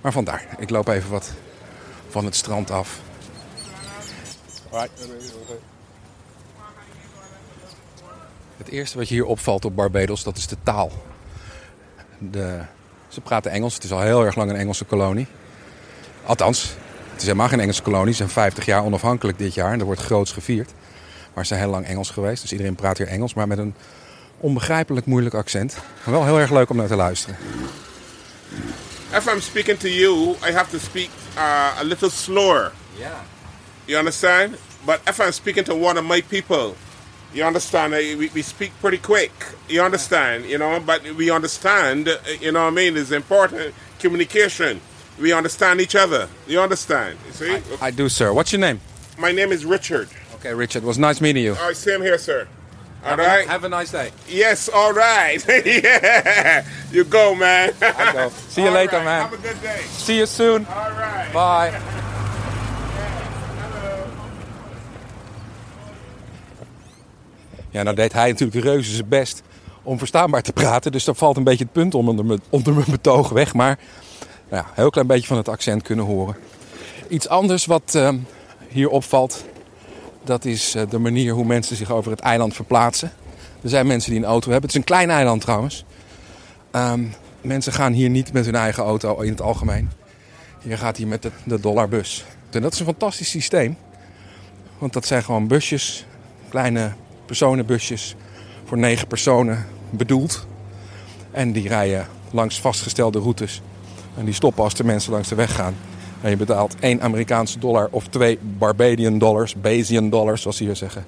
Maar vandaar, ik loop even wat van het strand af. Het eerste wat je hier opvalt op Barbados, dat is de taal. De, ze praten Engels. Het is al heel erg lang een Engelse kolonie. Althans, het is helemaal geen Engelse kolonie. Ze zijn 50 jaar onafhankelijk dit jaar en er wordt groots gevierd. Maar ze zijn heel lang Engels geweest, dus iedereen praat hier Engels, maar met een onbegrijpelijk moeilijk accent. Maar wel heel erg leuk om naar te luisteren. If I'm speaking to you, I have to speak uh, a little slower. Yeah. You understand? But if I'm speaking to one of my people, you understand? We, we speak pretty quick. You understand? You know, but we understand. uh, You know what I mean? It's important communication. We understand each other. You understand? You see? I do, sir. What's your name? My name is Richard. Okay, Richard. It was nice meeting you. All right, same here, sir. All Have a- have a nice day. Yes, all right. (laughs) yeah. You go, man. I go. See you All later, right, man. Have a good day. See you soon. All right. Bye. (laughs) Ja, nou deed hij natuurlijk reuze zijn best om verstaanbaar te praten. Dus daar valt een beetje het punt onder mijn, onder mijn betoog weg. Maar nou ja, heel klein beetje van het accent kunnen horen. Iets anders wat ehm, hier opvalt, dat is eh, de manier hoe mensen zich over het eiland verplaatsen. Er zijn mensen die een auto hebben. Het is een klein eiland trouwens. Ehm, mensen gaan hier niet met hun eigen auto in het algemeen. Je gaat hier met de dollarbus. En dat is een fantastisch systeem. Want dat zijn gewoon busjes, kleine personenbusjes voor negen personen bedoeld. En die rijden langs vastgestelde routes. En die stoppen als de mensen langs de weg gaan. En je betaalt 1 Amerikaanse dollar of 2 Barbadian dollars, Bayesian dollars zoals ze hier zeggen.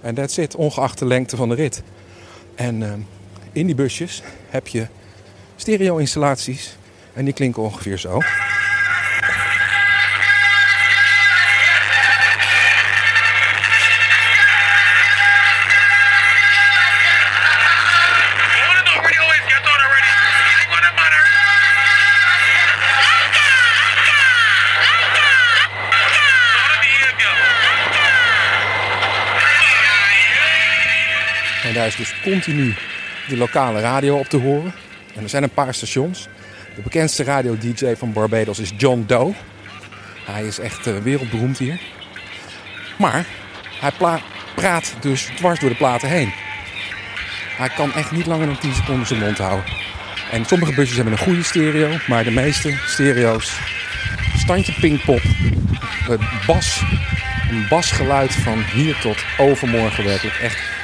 En that's it, ongeacht de lengte van de rit. En eh, in die busjes heb je stereo-installaties. En die klinken ongeveer zo. Continu de lokale radio op te horen. En er zijn een paar stations. De bekendste radio-dj van Barbados is John Doe. Hij is echt eh, wereldberoemd hier. Maar hij praat dus dwars door de platen heen. Hij kan echt niet langer dan 10 seconden zijn mond houden. En sommige busjes hebben een goede stereo, maar de meeste stereo's standje pingpop, het bas, een basgeluid van hier tot overmorgen werkelijk echt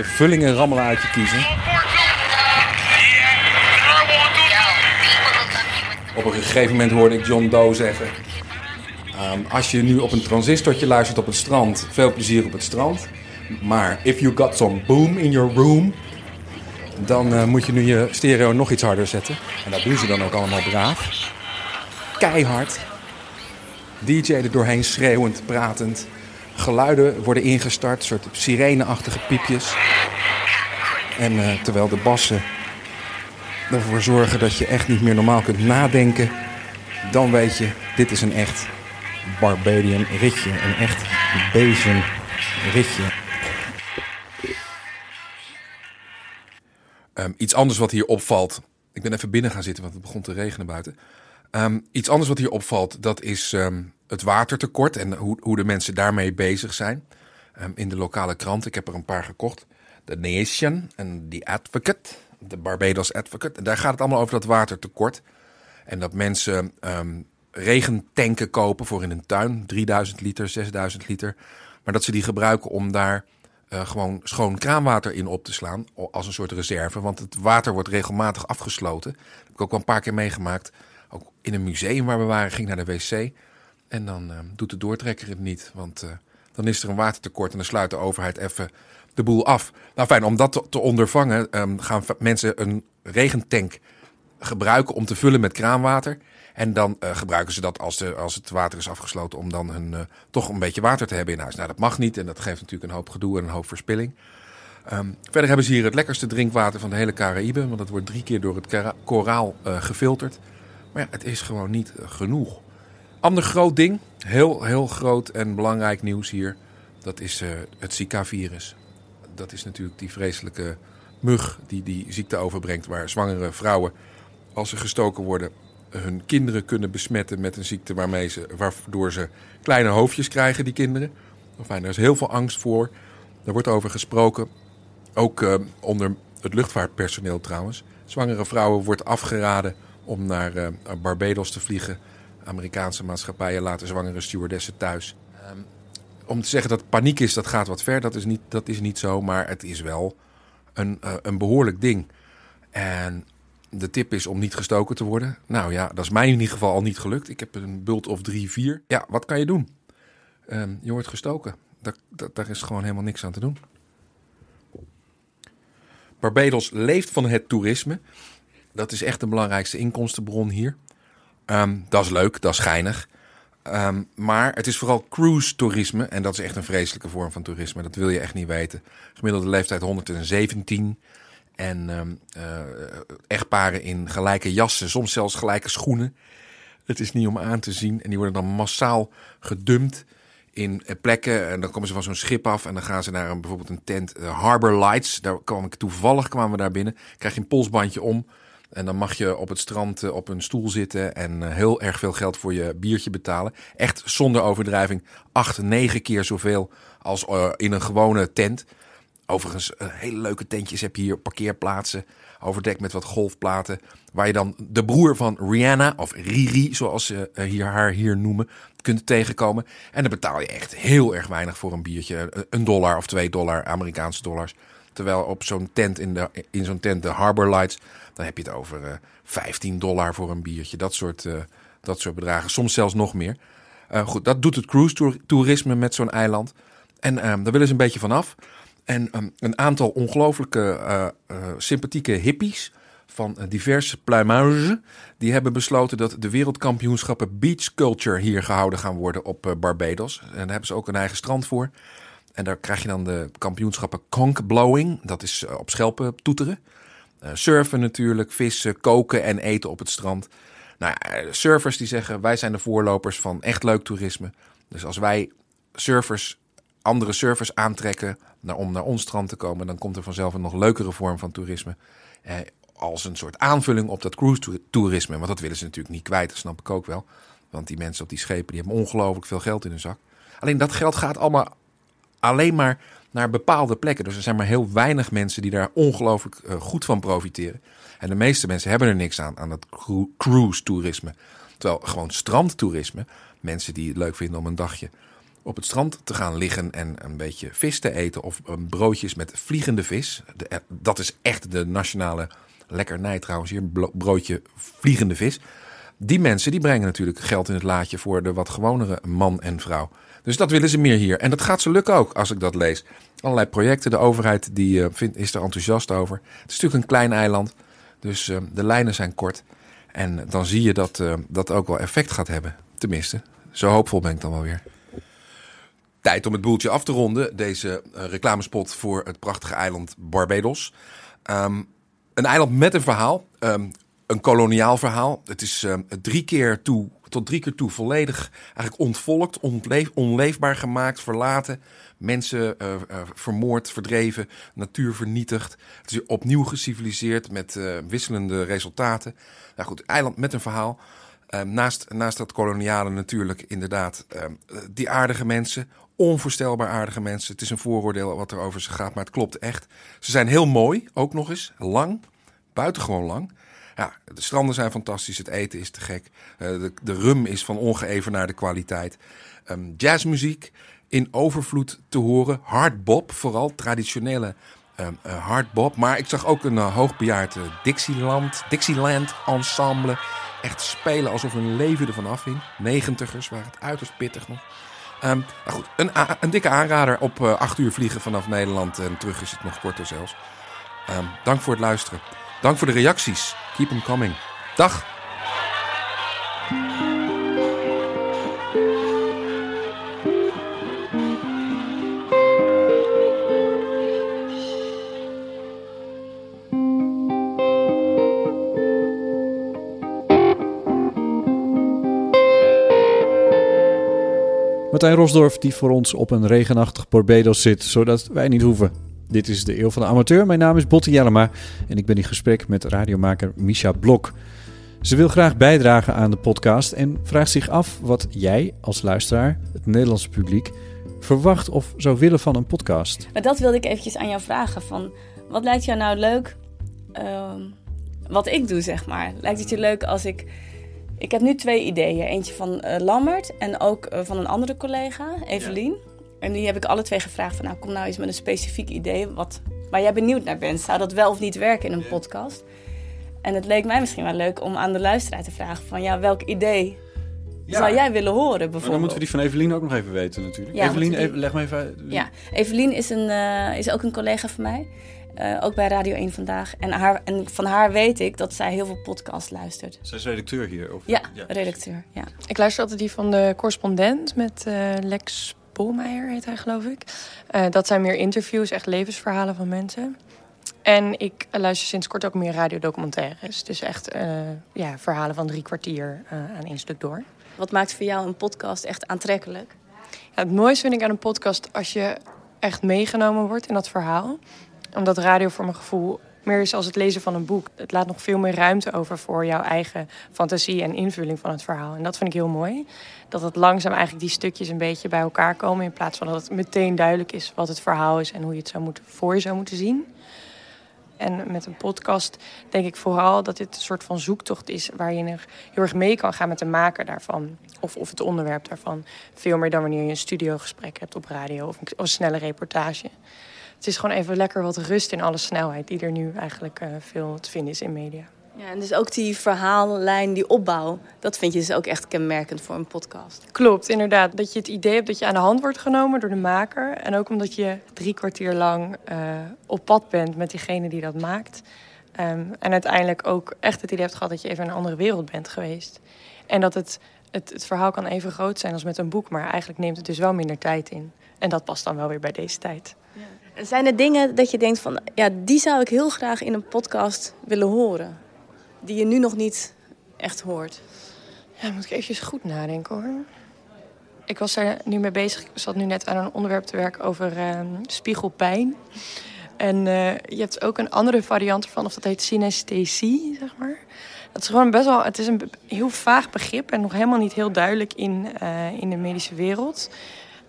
de vullingen rammelen uit kiezen. Op een gegeven moment hoorde ik John Doe zeggen: ehm, Als je nu op een transistortje luistert op het strand, veel plezier op het strand. Maar if you got some boom in your room, dan eh, moet je nu je stereo nog iets harder zetten. En dat doen ze dan ook allemaal braaf. Keihard. DJ er doorheen schreeuwend, pratend. Geluiden worden ingestart, soort sireneachtige piepjes. En eh, terwijl de bassen ervoor zorgen dat je echt niet meer normaal kunt nadenken, dan weet je, dit is een echt Barbadian ritje. Een echt Bayesian ritje. Ehm, iets anders wat hier opvalt. Ik ben even binnen gaan zitten, want het begon te regenen buiten. Ehm, iets anders wat hier opvalt, dat is ehm, het watertekort en hoe, hoe de mensen daarmee bezig zijn. Ehm, in de lokale krant, ik heb er een paar gekocht. The Nation en The Advocate, de Barbados Advocate. En daar gaat het allemaal over dat watertekort. En dat mensen regentanken kopen voor in hun tuin. 3000 liter, 6000 liter. Maar dat ze die gebruiken om daar eh, gewoon schoon kraanwater in op te slaan. Als een soort reserve. Want het water wordt regelmatig afgesloten. Dat heb ik ook wel een paar keer meegemaakt. In een museum waar we waren, ging naar de wc. En dan ehm, doet de doortrekker het niet. Want eh, dan is er een watertekort en dan sluit de overheid even de boel af. Nou fijn, om dat te, ondervangen ehm, gaan mensen een regentank gebruiken om te vullen met kraanwater. En dan eh, gebruiken ze dat als, de, als het water is afgesloten om dan eh, toch een beetje water te hebben in huis. Nou, dat mag niet en dat geeft natuurlijk een hoop gedoe en een hoop verspilling. Ehm, verder hebben ze hier het lekkerste drinkwater van de hele Caraïbe. Want dat wordt drie keer door het koraal eh, gefilterd. Maar ja, het is gewoon niet eh, genoeg. Ander groot ding, heel, heel groot en belangrijk nieuws hier. Dat is eh, het Zika-virus. Dat is natuurlijk die vreselijke mug die die ziekte overbrengt. Waar zwangere vrouwen, als ze gestoken worden, hun kinderen kunnen besmetten met een ziekte waarmee ze, waardoor ze kleine hoofdjes krijgen, die kinderen. Enfin, er is heel veel angst voor. Er wordt over gesproken. Ook eh, onder het luchtvaartpersoneel trouwens. Zwangere vrouwen wordt afgeraden om naar eh, Barbados te vliegen. Amerikaanse maatschappijen laten zwangere stewardessen thuis. Ehm, om te zeggen dat paniek is, dat gaat wat ver. Dat is niet, dat is niet zo, maar het is wel een, eh, een behoorlijk ding. En de tip is om niet gestoken te worden. Nou ja, dat is mij in ieder geval al niet gelukt. Ik heb een bult of drie, vier. Ja, wat kan je doen? Ehm, je wordt gestoken. Daar, daar is gewoon helemaal niks aan te doen. Barbados leeft van het toerisme. Dat is echt de belangrijkste inkomstenbron hier. Ehm, dat is leuk, dat is geinig. Ehm, maar het is vooral cruise toerisme. En dat is echt een vreselijke vorm van toerisme. Dat wil je echt niet weten. Gemiddelde leeftijd 117. En ehm, eh, echtparen in gelijke jassen, soms zelfs gelijke schoenen. Het is niet om aan te zien. En die worden dan massaal gedumpt in eh, plekken. En dan komen ze van zo'n schip af en dan gaan ze naar een, bijvoorbeeld een tent. eh, Harbor Lights, daar kwam ik toevallig kwamen we daar binnen. Krijg je een polsbandje om. En dan mag je op het strand eh, op een stoel zitten en eh, heel erg veel geld voor je biertje betalen. Echt zonder overdrijving acht, negen keer zoveel als eh, in een gewone tent. Overigens, hele leuke tentjes heb je hier, parkeerplaatsen, overdekt met wat golfplaten. Waar je dan de broer van Rihanna, of Riri, zoals ze hier, haar hier noemen, kunt tegenkomen. En dan betaal je echt heel erg weinig voor een biertje. Een dollar of twee dollar, Amerikaanse dollars. Terwijl op zo'n tent, in, de, in zo'n tent, de Harbor Lights, dan heb je het over eh 15 dollar voor een biertje. Dat soort, eh, dat soort bedragen, soms zelfs nog meer. Eh, goed, dat doet het cruise toerisme met zo'n eiland. En ehm, daar willen ze een beetje vanaf. En ehm, een aantal ongelooflijke sympathieke hippies van diverse pluimage... die hebben besloten dat de wereldkampioenschappen beach culture hier gehouden gaan worden op Barbados. En daar hebben ze ook een eigen strand voor. En daar krijg je dan de kampioenschappen conch blowing. Dat is op schelpen toeteren. Eh, surfen natuurlijk, vissen, koken en eten op het strand. Nou eh, surfers die zeggen wij zijn de voorlopers van echt leuk toerisme. Dus als wij surfers, andere surfers aantrekken naar, om naar ons strand te komen, dan komt er vanzelf een nog leukere vorm van toerisme. Eh, als een soort aanvulling op dat cruise toer- toerisme. Want dat willen ze natuurlijk niet kwijt, dat snap ik ook wel. Want die mensen op die schepen die hebben ongelooflijk veel geld in hun zak. Alleen dat geld gaat allemaal alleen maar naar bepaalde plekken. Dus er zijn maar heel weinig mensen die daar ongelooflijk eh, goed van profiteren. En de meeste mensen hebben er niks aan, aan dat cru- cruise-toerisme. Terwijl gewoon strandtoerisme, mensen die het leuk vinden om een dagje op het strand te gaan liggen en een beetje vis te eten of broodjes met vliegende vis. Eh, dat is echt de nationale lekkernij trouwens hier, broodje vliegende vis. Die mensen die brengen natuurlijk geld in het laadje voor de wat gewonere man en vrouw. Dus dat willen ze meer hier. En dat gaat ze lukken ook, als ik dat lees. Allerlei projecten. De overheid die, eh, vindt, is er enthousiast over. Het is natuurlijk een klein eiland. Dus eh, de lijnen zijn kort. En dan zie je dat eh, dat ook wel effect gaat hebben. Tenminste, zo hoopvol ben ik dan wel weer. Tijd om het boeltje af te ronden. Deze reclamespot voor het prachtige eiland Barbados. Ehm, een eiland met een verhaal. Ehm, een koloniaal verhaal. Het is ehm, drie keer toe, tot drie keer toe volledig eigenlijk ontvolkt, onleefbaar gemaakt, verlaten. Mensen eh, eh, vermoord, verdreven, natuur vernietigd. Het is opnieuw geciviliseerd met eh, wisselende resultaten. Nou goed, eiland met een verhaal. Ehm, naast, naast dat koloniale natuurlijk inderdaad ehm, die aardige mensen. Onvoorstelbaar aardige mensen. Het is een vooroordeel wat er over ze gaat, maar het klopt echt. Ze zijn heel mooi, ook nog eens. Lang, buitengewoon lang. Ja, de stranden zijn fantastisch, het eten is te gek. Eh, de, de rum is van ongeëvenaarde kwaliteit. Ehm, jazzmuziek in overvloed te horen. Hardbop, vooral traditionele ehm eh, hardbop. Maar ik zag ook een eh, hoogbejaard Dixieland, Dixieland ensemble. Echt spelen alsof hun leven ervan afhing. Negentigers waren het uiterst pittig nog. Ehm, maar goed, een, een dikke aanrader op acht uur vliegen vanaf Nederland. En terug is het nog korter zelfs. Dank voor het luisteren. Dank voor de reacties. Keep them coming. Dag. Martijn Rosdorf die voor ons op een regenachtig Barbados zit, zodat wij niet hoeven. Dit is de Eeuw van de Amateur. Mijn naam is Botte Jellema en ik ben in gesprek met radiomaker Misha Blok. Ze wil graag bijdragen aan de podcast en vraagt zich af wat jij als luisteraar, het Nederlandse publiek, verwacht of zou willen van een podcast. Maar dat wilde ik eventjes aan jou vragen. Van, wat lijkt jou nou leuk ehm, wat ik doe, zeg maar? Lijkt het je leuk als ik... Ik heb nu twee ideeën. Eentje van eh, Lammert en ook eh, van een andere collega, Evelien. En die heb ik alle twee gevraagd van... Nou, kom nou eens met een specifiek idee wat, waar jij benieuwd naar bent. Zou dat wel of niet werken in een podcast? En het leek mij misschien wel leuk om aan de luisteraar te vragen van... Ja, welk idee zou jij willen horen bijvoorbeeld? Maar dan moeten we die van Evelien ook nog even weten natuurlijk. Ja, Evelien, die- leg me even uit. Ja, Evelien is, een, eh, is ook een collega van mij. Eh, ook bij Radio 1 Vandaag. En, haar, en van haar weet ik dat zij heel veel podcasts luistert. Zij is redacteur hier. Of... Ja, redacteur. Ja. Ik luister altijd die van de correspondent met eh, Lex Heet hij geloof ik. Eh, dat zijn meer interviews, echt levensverhalen van mensen. En ik luister sinds kort ook meer radiodocumentaires. Dus echt eh, ja, verhalen van drie kwartier eh, aan één stuk door. Wat maakt voor jou een podcast echt aantrekkelijk? Ja, het mooiste vind ik aan een podcast als je echt meegenomen wordt in dat verhaal. Omdat radio voor mijn gevoel meer is als het lezen van een boek. Het laat nog veel meer ruimte over voor jouw eigen fantasie en invulling van het verhaal. En dat vind ik heel mooi. Dat het langzaam eigenlijk die stukjes een beetje bij elkaar komen. In plaats van dat het meteen duidelijk is wat het verhaal is en hoe je het zou moeten, voor je zou moeten zien. En met een podcast denk ik vooral dat dit een soort van zoektocht is waar je heel erg mee kan gaan met de maker daarvan. Of, of het onderwerp daarvan. Veel meer dan wanneer je een studiogesprek hebt op radio of een snelle reportage. Het is gewoon even lekker wat rust in alle snelheid die er nu eigenlijk eh, veel te vinden is in media. Ja, en dus ook die verhaallijn, die opbouw, dat vind je dus ook echt kenmerkend voor een podcast. Klopt, inderdaad. Dat je het idee hebt dat je aan de hand wordt genomen door de maker. En ook omdat je drie kwartier lang eh, op pad bent met diegene die dat maakt. Ehm, en uiteindelijk ook echt het idee hebt gehad dat je even in een andere wereld bent geweest. En dat het, het, het verhaal kan even groot zijn als met een boek, maar eigenlijk neemt het dus wel minder tijd in. En dat past dan wel weer bij deze tijd. Zijn er dingen dat je denkt van, ja, die zou ik heel graag in een podcast willen horen? Die je nu nog niet echt hoort. Ja, moet ik eventjes goed nadenken hoor. Ik was daar nu mee bezig. Ik zat nu net aan een onderwerp te werken over ehm, spiegelpijn. En eh, je hebt ook een andere variant ervan, of dat heet synesthesie, zeg maar. Dat is gewoon best wel, het is een heel vaag begrip en nog helemaal niet heel duidelijk in, eh, in de medische wereld.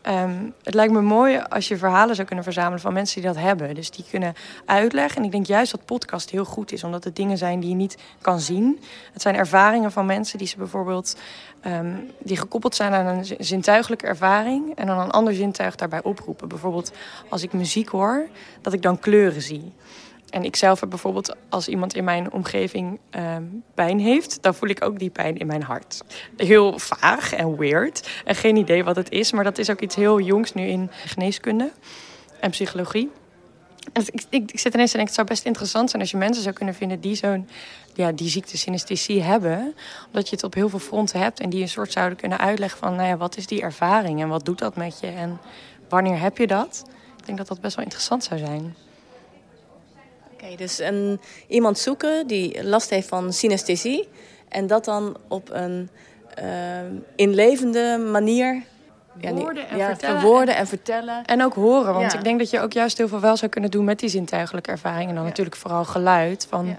Ehm, het lijkt me mooi als je verhalen zou kunnen verzamelen van mensen die dat hebben. Dus die kunnen uitleggen. En ik denk juist dat podcast heel goed is, omdat het dingen zijn die je niet kan zien. Het zijn ervaringen van mensen die ze bijvoorbeeld ehm, die gekoppeld zijn aan een zi- zintuigelijke ervaring en dan een ander zintuig daarbij oproepen. Bijvoorbeeld als ik muziek hoor, dat ik dan kleuren zie. En ik zelf heb bijvoorbeeld, als iemand in mijn omgeving ehm, pijn heeft, dan voel ik ook die pijn in mijn hart. Heel vaag en weird. En geen idee wat het is, maar dat is ook iets heel jongs nu in geneeskunde en psychologie. En ik, ik, ik zit ineens te denken, het zou best interessant zijn als je mensen zou kunnen vinden die zo'n ja, die ziekte synesthesie hebben. Omdat je het op heel veel fronten hebt en die een soort zouden kunnen uitleggen van, nou ja, wat is die ervaring en wat doet dat met je en wanneer heb je dat? Ik denk dat dat best wel interessant zou zijn. Oké, dus een, iemand zoeken die last heeft van synesthesie. En dat dan op een ehm, inlevende manier... ja, Woorden en ja, vertellen. verwoorden en vertellen. En ook horen, want Ja. ik denk dat je ook juist heel veel wel zou kunnen doen met die zintuigelijke ervaring. En dan natuurlijk vooral geluid. Van,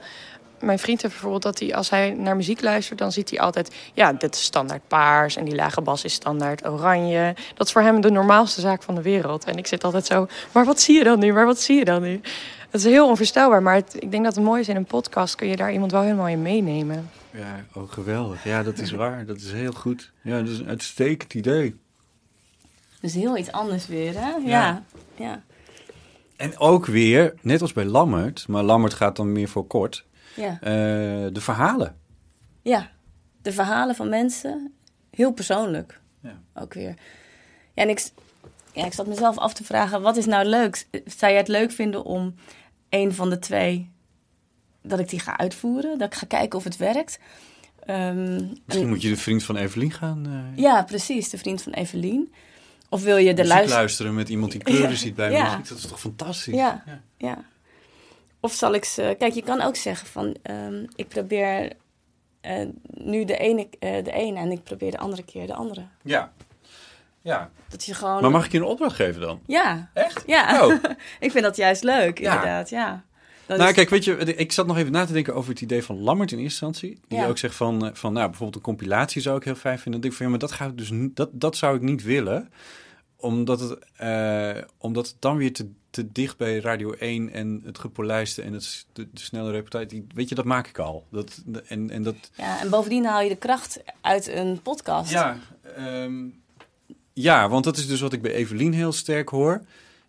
Mijn vriend heeft bijvoorbeeld dat hij, als hij naar muziek luistert, dan ziet hij altijd, ja, dit is standaard paars en die lage bas is standaard oranje. Dat is voor hem de normaalste zaak van de wereld. En ik zit altijd zo, maar wat zie je dan nu? Maar wat zie je dan nu? Dat is heel onvoorstelbaar, maar het- ik denk dat het mooi is in een podcast, kun je daar iemand wel helemaal in meenemen. Ja, oh, geweldig. Ja, dat is waar. Dat is heel goed. Ja, dat is een uitstekend idee. Dus heel iets anders weer, hè? Ja. Ja. ja. En ook weer, net als bij Lammert, maar Lammert gaat dan meer voor kort, Ja. eh, de verhalen. Ja, de verhalen van mensen, heel persoonlijk. Ja. Ook weer. Ja, en ik, ja, ik zat mezelf af te vragen, wat is nou leuk? Zou jij het leuk vinden om een van de twee, dat ik die ga uitvoeren? Dat ik ga kijken of het werkt? Ehm, Misschien en- moet je de vriend van Evelien gaan eh Ja, precies, de vriend van Evelien. Of wil je de luister... luisteren met iemand die kleuren Ja, ziet bij ja. muziek. Dat is toch fantastisch? Ja, ja. Of zal ik ze... Kijk, je kan ook zeggen van... ehm, ik probeer eh, nu de ene, eh, de ene en ik probeer de andere keer de andere. Ja. Ja. Dat je gewoon... Maar mag ik je een opdracht geven dan? Ja. Echt? Ja. Oh. (laughs) ik vind dat juist leuk, Ja. inderdaad. Ja. Nou, is- kijk, weet je, ik zat nog even na te denken over het idee van Lammert in eerste instantie. Die Ja. ook zegt van, eh, van, nou, bijvoorbeeld een compilatie zou ik heel fijn vinden. Dan denk ik van, ja, maar dat, ga ik dus dat, dat zou ik niet willen. Omdat het, eh, omdat het dan weer te, te dicht bij Radio 1 en het gepolijste en het, de, de snelle reportage. die- Weet je, dat maak ik al. Dat, en, en dat, Ja, en bovendien haal je de kracht uit een podcast. Ja, ehm, ja, want dat is dus wat ik bij Evelien heel sterk hoor.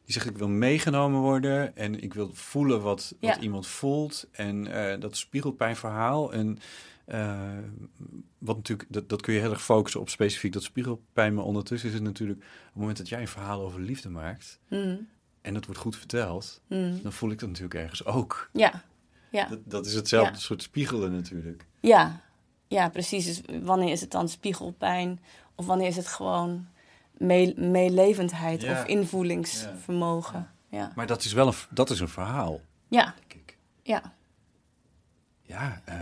Die zegt, ik wil meegenomen worden en ik wil voelen wat, wat Ja. iemand voelt. En eh, dat spiegelpijnverhaal. En eh, wat natuurlijk, dat, dat kun je heel erg focussen op specifiek dat spiegelpijn. Maar ondertussen is het natuurlijk, op het moment dat jij een verhaal over liefde maakt... Mm. en dat wordt goed verteld, Mm. dan voel ik dat natuurlijk ergens ook. Ja. Ja. Dat, dat is hetzelfde Ja. soort spiegelen natuurlijk. Ja, ja precies. Dus wanneer is het dan spiegelpijn? Of wanneer is het gewoon mee- meelevendheid Ja. of invoelingsvermogen? Ja. Maar dat is wel een, dat is een verhaal. Ja. Ja. Ja, eh,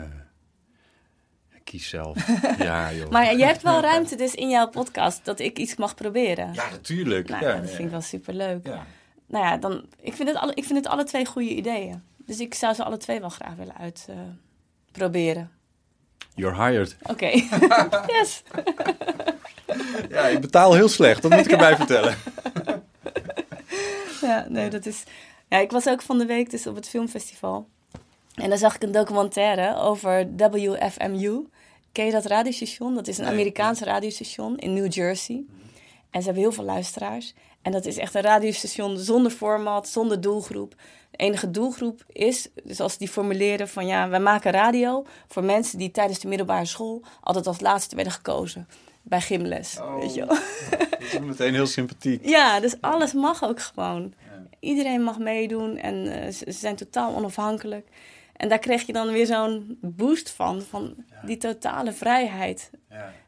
kies zelf. (laughs) Ja, joh. Maar je hebt wel (laughs) ruimte dus in jouw podcast dat ik iets mag proberen. Ja, natuurlijk. Nou, ja, dat vind ik wel superleuk. Ja. Nou ja, dan, ik, vind het alle, ik vind het alle twee goede ideeën. Dus ik zou ze alle twee wel graag willen uitproberen. You're hired. Oké, (laughs) yes. (laughs) Ja, ik betaal heel slecht, dat moet ik erbij vertellen. Ja, nee, dat is... Ja, ik was ook van de week dus op het filmfestival. En daar zag ik een documentaire over WFMU. Ken je dat radiostation? Dat is een Amerikaans radiostation in New Jersey. En ze hebben heel veel luisteraars. En dat is echt een radiostation zonder format, zonder doelgroep. De enige doelgroep is, zoals die formuleren, van ja, wij maken radio voor mensen die tijdens de middelbare school altijd als laatste werden gekozen. Bij gymles, weet je wel. (laughs) Dat is meteen heel sympathiek. Ja, dus alles mag ook gewoon. Iedereen mag meedoen en eh, ze, ze zijn totaal onafhankelijk. En daar kreeg je dan weer zo'n boost van, van die totale vrijheid.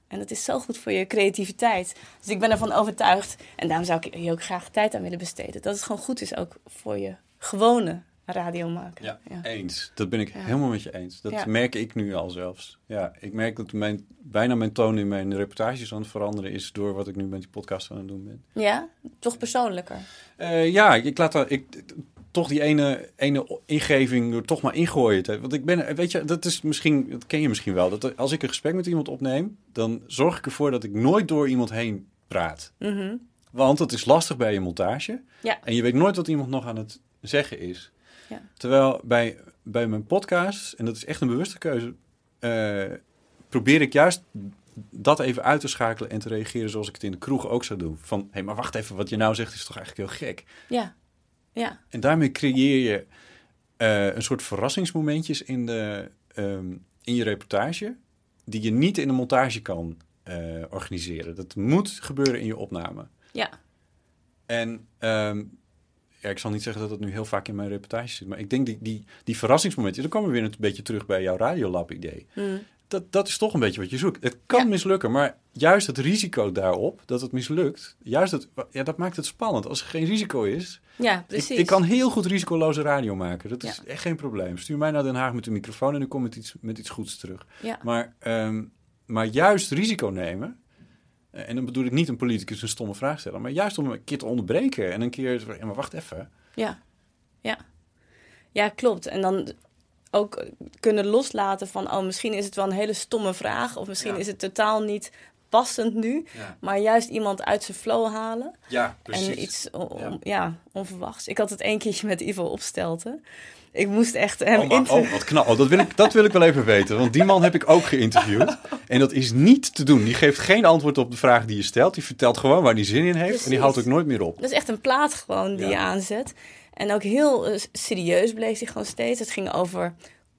En dat is zo goed voor je creativiteit. Dus ik ben ervan overtuigd. En daarom zou ik hier ook graag tijd aan willen besteden. Dat het gewoon goed is ook voor je gewone radio maken. Ja, eens. Dat ben ik Ja. helemaal met je eens. Dat Ja. merk ik nu al zelfs. Ja, ik merk dat mijn, bijna mijn toon in mijn reportages aan het veranderen is door wat ik nu met die podcast aan het doen ben. Ja, toch persoonlijker. Eh, ja, ik laat dat, ik, toch die ene, ene ingeving er toch maar ingooien. te- Want ik ben, weet je, dat is misschien, dat ken je misschien wel. Dat als ik een gesprek met iemand opneem, dan zorg ik ervoor dat ik nooit door iemand heen praat. Mhm. Want het is lastig bij je montage. Ja. En je weet nooit wat iemand nog aan het zeggen is. Ja. Terwijl bij, bij mijn podcast, en dat is echt een bewuste keuze, eh, probeer ik juist dat even uit te schakelen en te reageren zoals ik het in de kroeg ook zou doen. Van, hé, hey, maar wacht even, wat je nou zegt is toch eigenlijk heel gek. Ja, ja. En daarmee creëer je eh, een soort verrassingsmomentjes in, de, ehm, in je reportage, die je niet in de montage kan eh, organiseren. Dat moet gebeuren in je opname. Ja. En ehm, ja, ik zal niet zeggen dat dat nu heel vaak in mijn reportage zit, maar ik denk die, die, die verrassingsmomentjes, dan komen we weer een beetje terug bij jouw Radiolab-idee. Mm. Dat, dat is toch een beetje wat je zoekt. Het kan mislukken, maar juist het risico daarop dat het mislukt, juist het, ja, dat maakt het spannend. Als er geen risico is, Ja, precies. ik kan heel goed risicoloze radio maken. Dat is Ja. echt geen probleem. Stuur mij naar Den Haag met een microfoon en ik kom met iets, met iets goeds terug. Ja. Maar, ehm, maar juist risico nemen, en dan bedoel ik niet een politicus een stomme vraag stellen, maar juist om een keer te onderbreken en een keer, ja, maar wacht even. Ja, ja. Ja, klopt. En dan ook kunnen loslaten van, oh, misschien is het wel een hele stomme vraag, of misschien Ja. is het totaal niet passend nu, Ja. maar juist iemand uit zijn flow halen. Ja, precies. En iets on- Ja. onverwachts. Ik had het één keertje met Ivo Opstelten. Ik moest echt hem Oh, maar- oh, wat knap. Oh, dat, wil ik, dat wil ik wel even weten. Want die man heb ik ook geïnterviewd. (laughs) En dat is niet te doen. Die geeft geen antwoord op de vraag die je stelt. Die vertelt gewoon waar hij zin in heeft. En die houdt ook nooit meer op. Dat is echt een plaat gewoon die Ja. je aanzet. En ook heel eh, serieus bleef hij gewoon steeds. Het ging over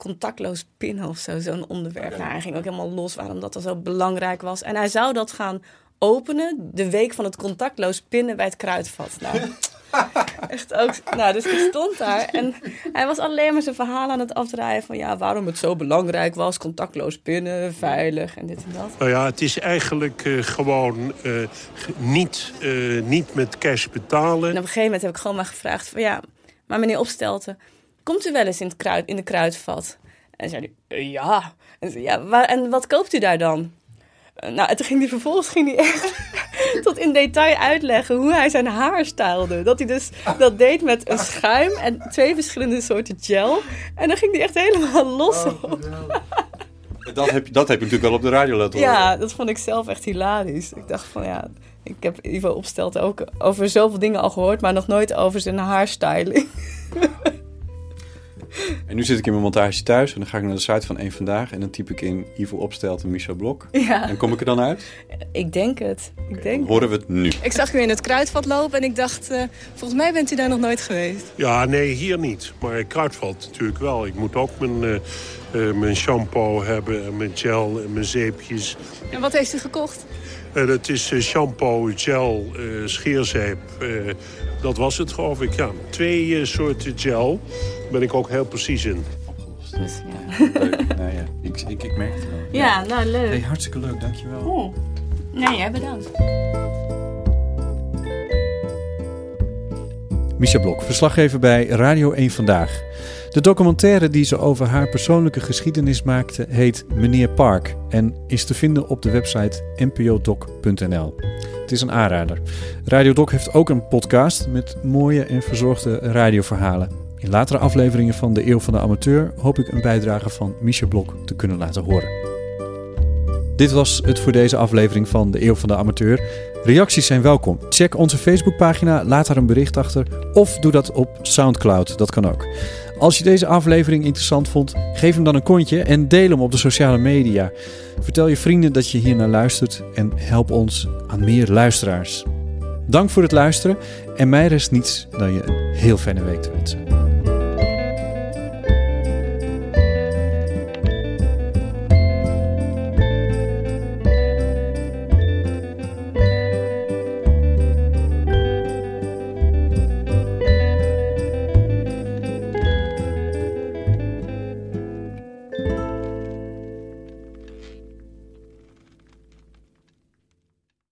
contactloos pinnen of zo, zo'n onderwerp. Nou, hij ging ook helemaal los waarom dat dan zo belangrijk was. En hij zou dat gaan openen de week van het contactloos pinnen bij het kruidvat. Nou, (laughs) echt ook. Nou, dus ik stond daar en hij was alleen maar zijn verhaal aan het afdraaien van ja, waarom het zo belangrijk was. Contactloos pinnen, veilig en dit en dat. Nou ja, het is eigenlijk eh, gewoon eh, niet, eh, niet met cash betalen. En op een gegeven moment heb ik gewoon maar gevraagd van ja, maar meneer Opstelten, komt u wel eens in, het kruid, in de kruidvat? En zei hij, "Eh, ja. En, zei, ja waar, en wat koopt u daar dan? Eh, nou, en toen ging hij vervolgens ging hij echt (laughs) tot in detail uitleggen hoe hij zijn haar stylde. Dat hij dus dat deed met een schuim en twee verschillende soorten gel. En dan ging hij echt helemaal los op. Dat heb, je- dat heb ik natuurlijk wel op de radio laten horen. Ja, dat vond ik zelf echt hilarisch. Ik dacht van ja, ik heb Ivo Opstelten ook over zoveel dingen al gehoord, maar nog nooit over zijn haarstyling. (laughs) (laughs) En nu zit ik in mijn montage thuis. En dan ga ik naar de site van Eén Vandaag. En dan typ ik in Ivo Opstelt en Michel Blok. Ja. En kom ik er dan uit? Ik denk het. Ik denk Horen we het nu. Ik zag u in het kruidvat lopen en ik dacht, eh, volgens mij bent u daar nog nooit geweest. Ja, nee, hier niet. Maar kruidvat natuurlijk wel. Ik moet ook mijn, eh, eh, mijn shampoo hebben, en mijn gel en mijn zeepjes. En wat heeft u gekocht? Dat is shampoo, gel, eh, scheerzeep. eh, dat was het, geloof ik. Ja, twee soorten gel. Daar ben ik ook heel precies in. Dus, ja. Leuk. (laughs) Nou ja, ik, ik, ik merk het wel. Ja, nou leuk. Hey, hartstikke leuk, dankjewel. Oh. Nee, jij bedankt. Micha Blok, verslaggever bij Radio 1 Vandaag. De documentaire die ze over haar persoonlijke geschiedenis maakte heet Meneer Park en is te vinden op de website npodoc.nl. Het is een aanrader. Radio Doc heeft ook een podcast met mooie en verzorgde radioverhalen. In latere afleveringen van de Eeuw van de Amateur hoop ik een bijdrage van Misha Blok te kunnen laten horen. Dit was het voor deze aflevering van de Eeuw van de Amateur. Reacties zijn welkom. Check onze Facebookpagina, laat daar een bericht achter of doe dat op Soundcloud. Dat kan ook. Als je deze aflevering interessant vond, geef hem dan een kontje en deel hem op de sociale media. Vertel je vrienden dat je hier naar luistert en help ons aan meer luisteraars. Dank voor het luisteren en mij rest niets dan je een heel fijne week te wensen.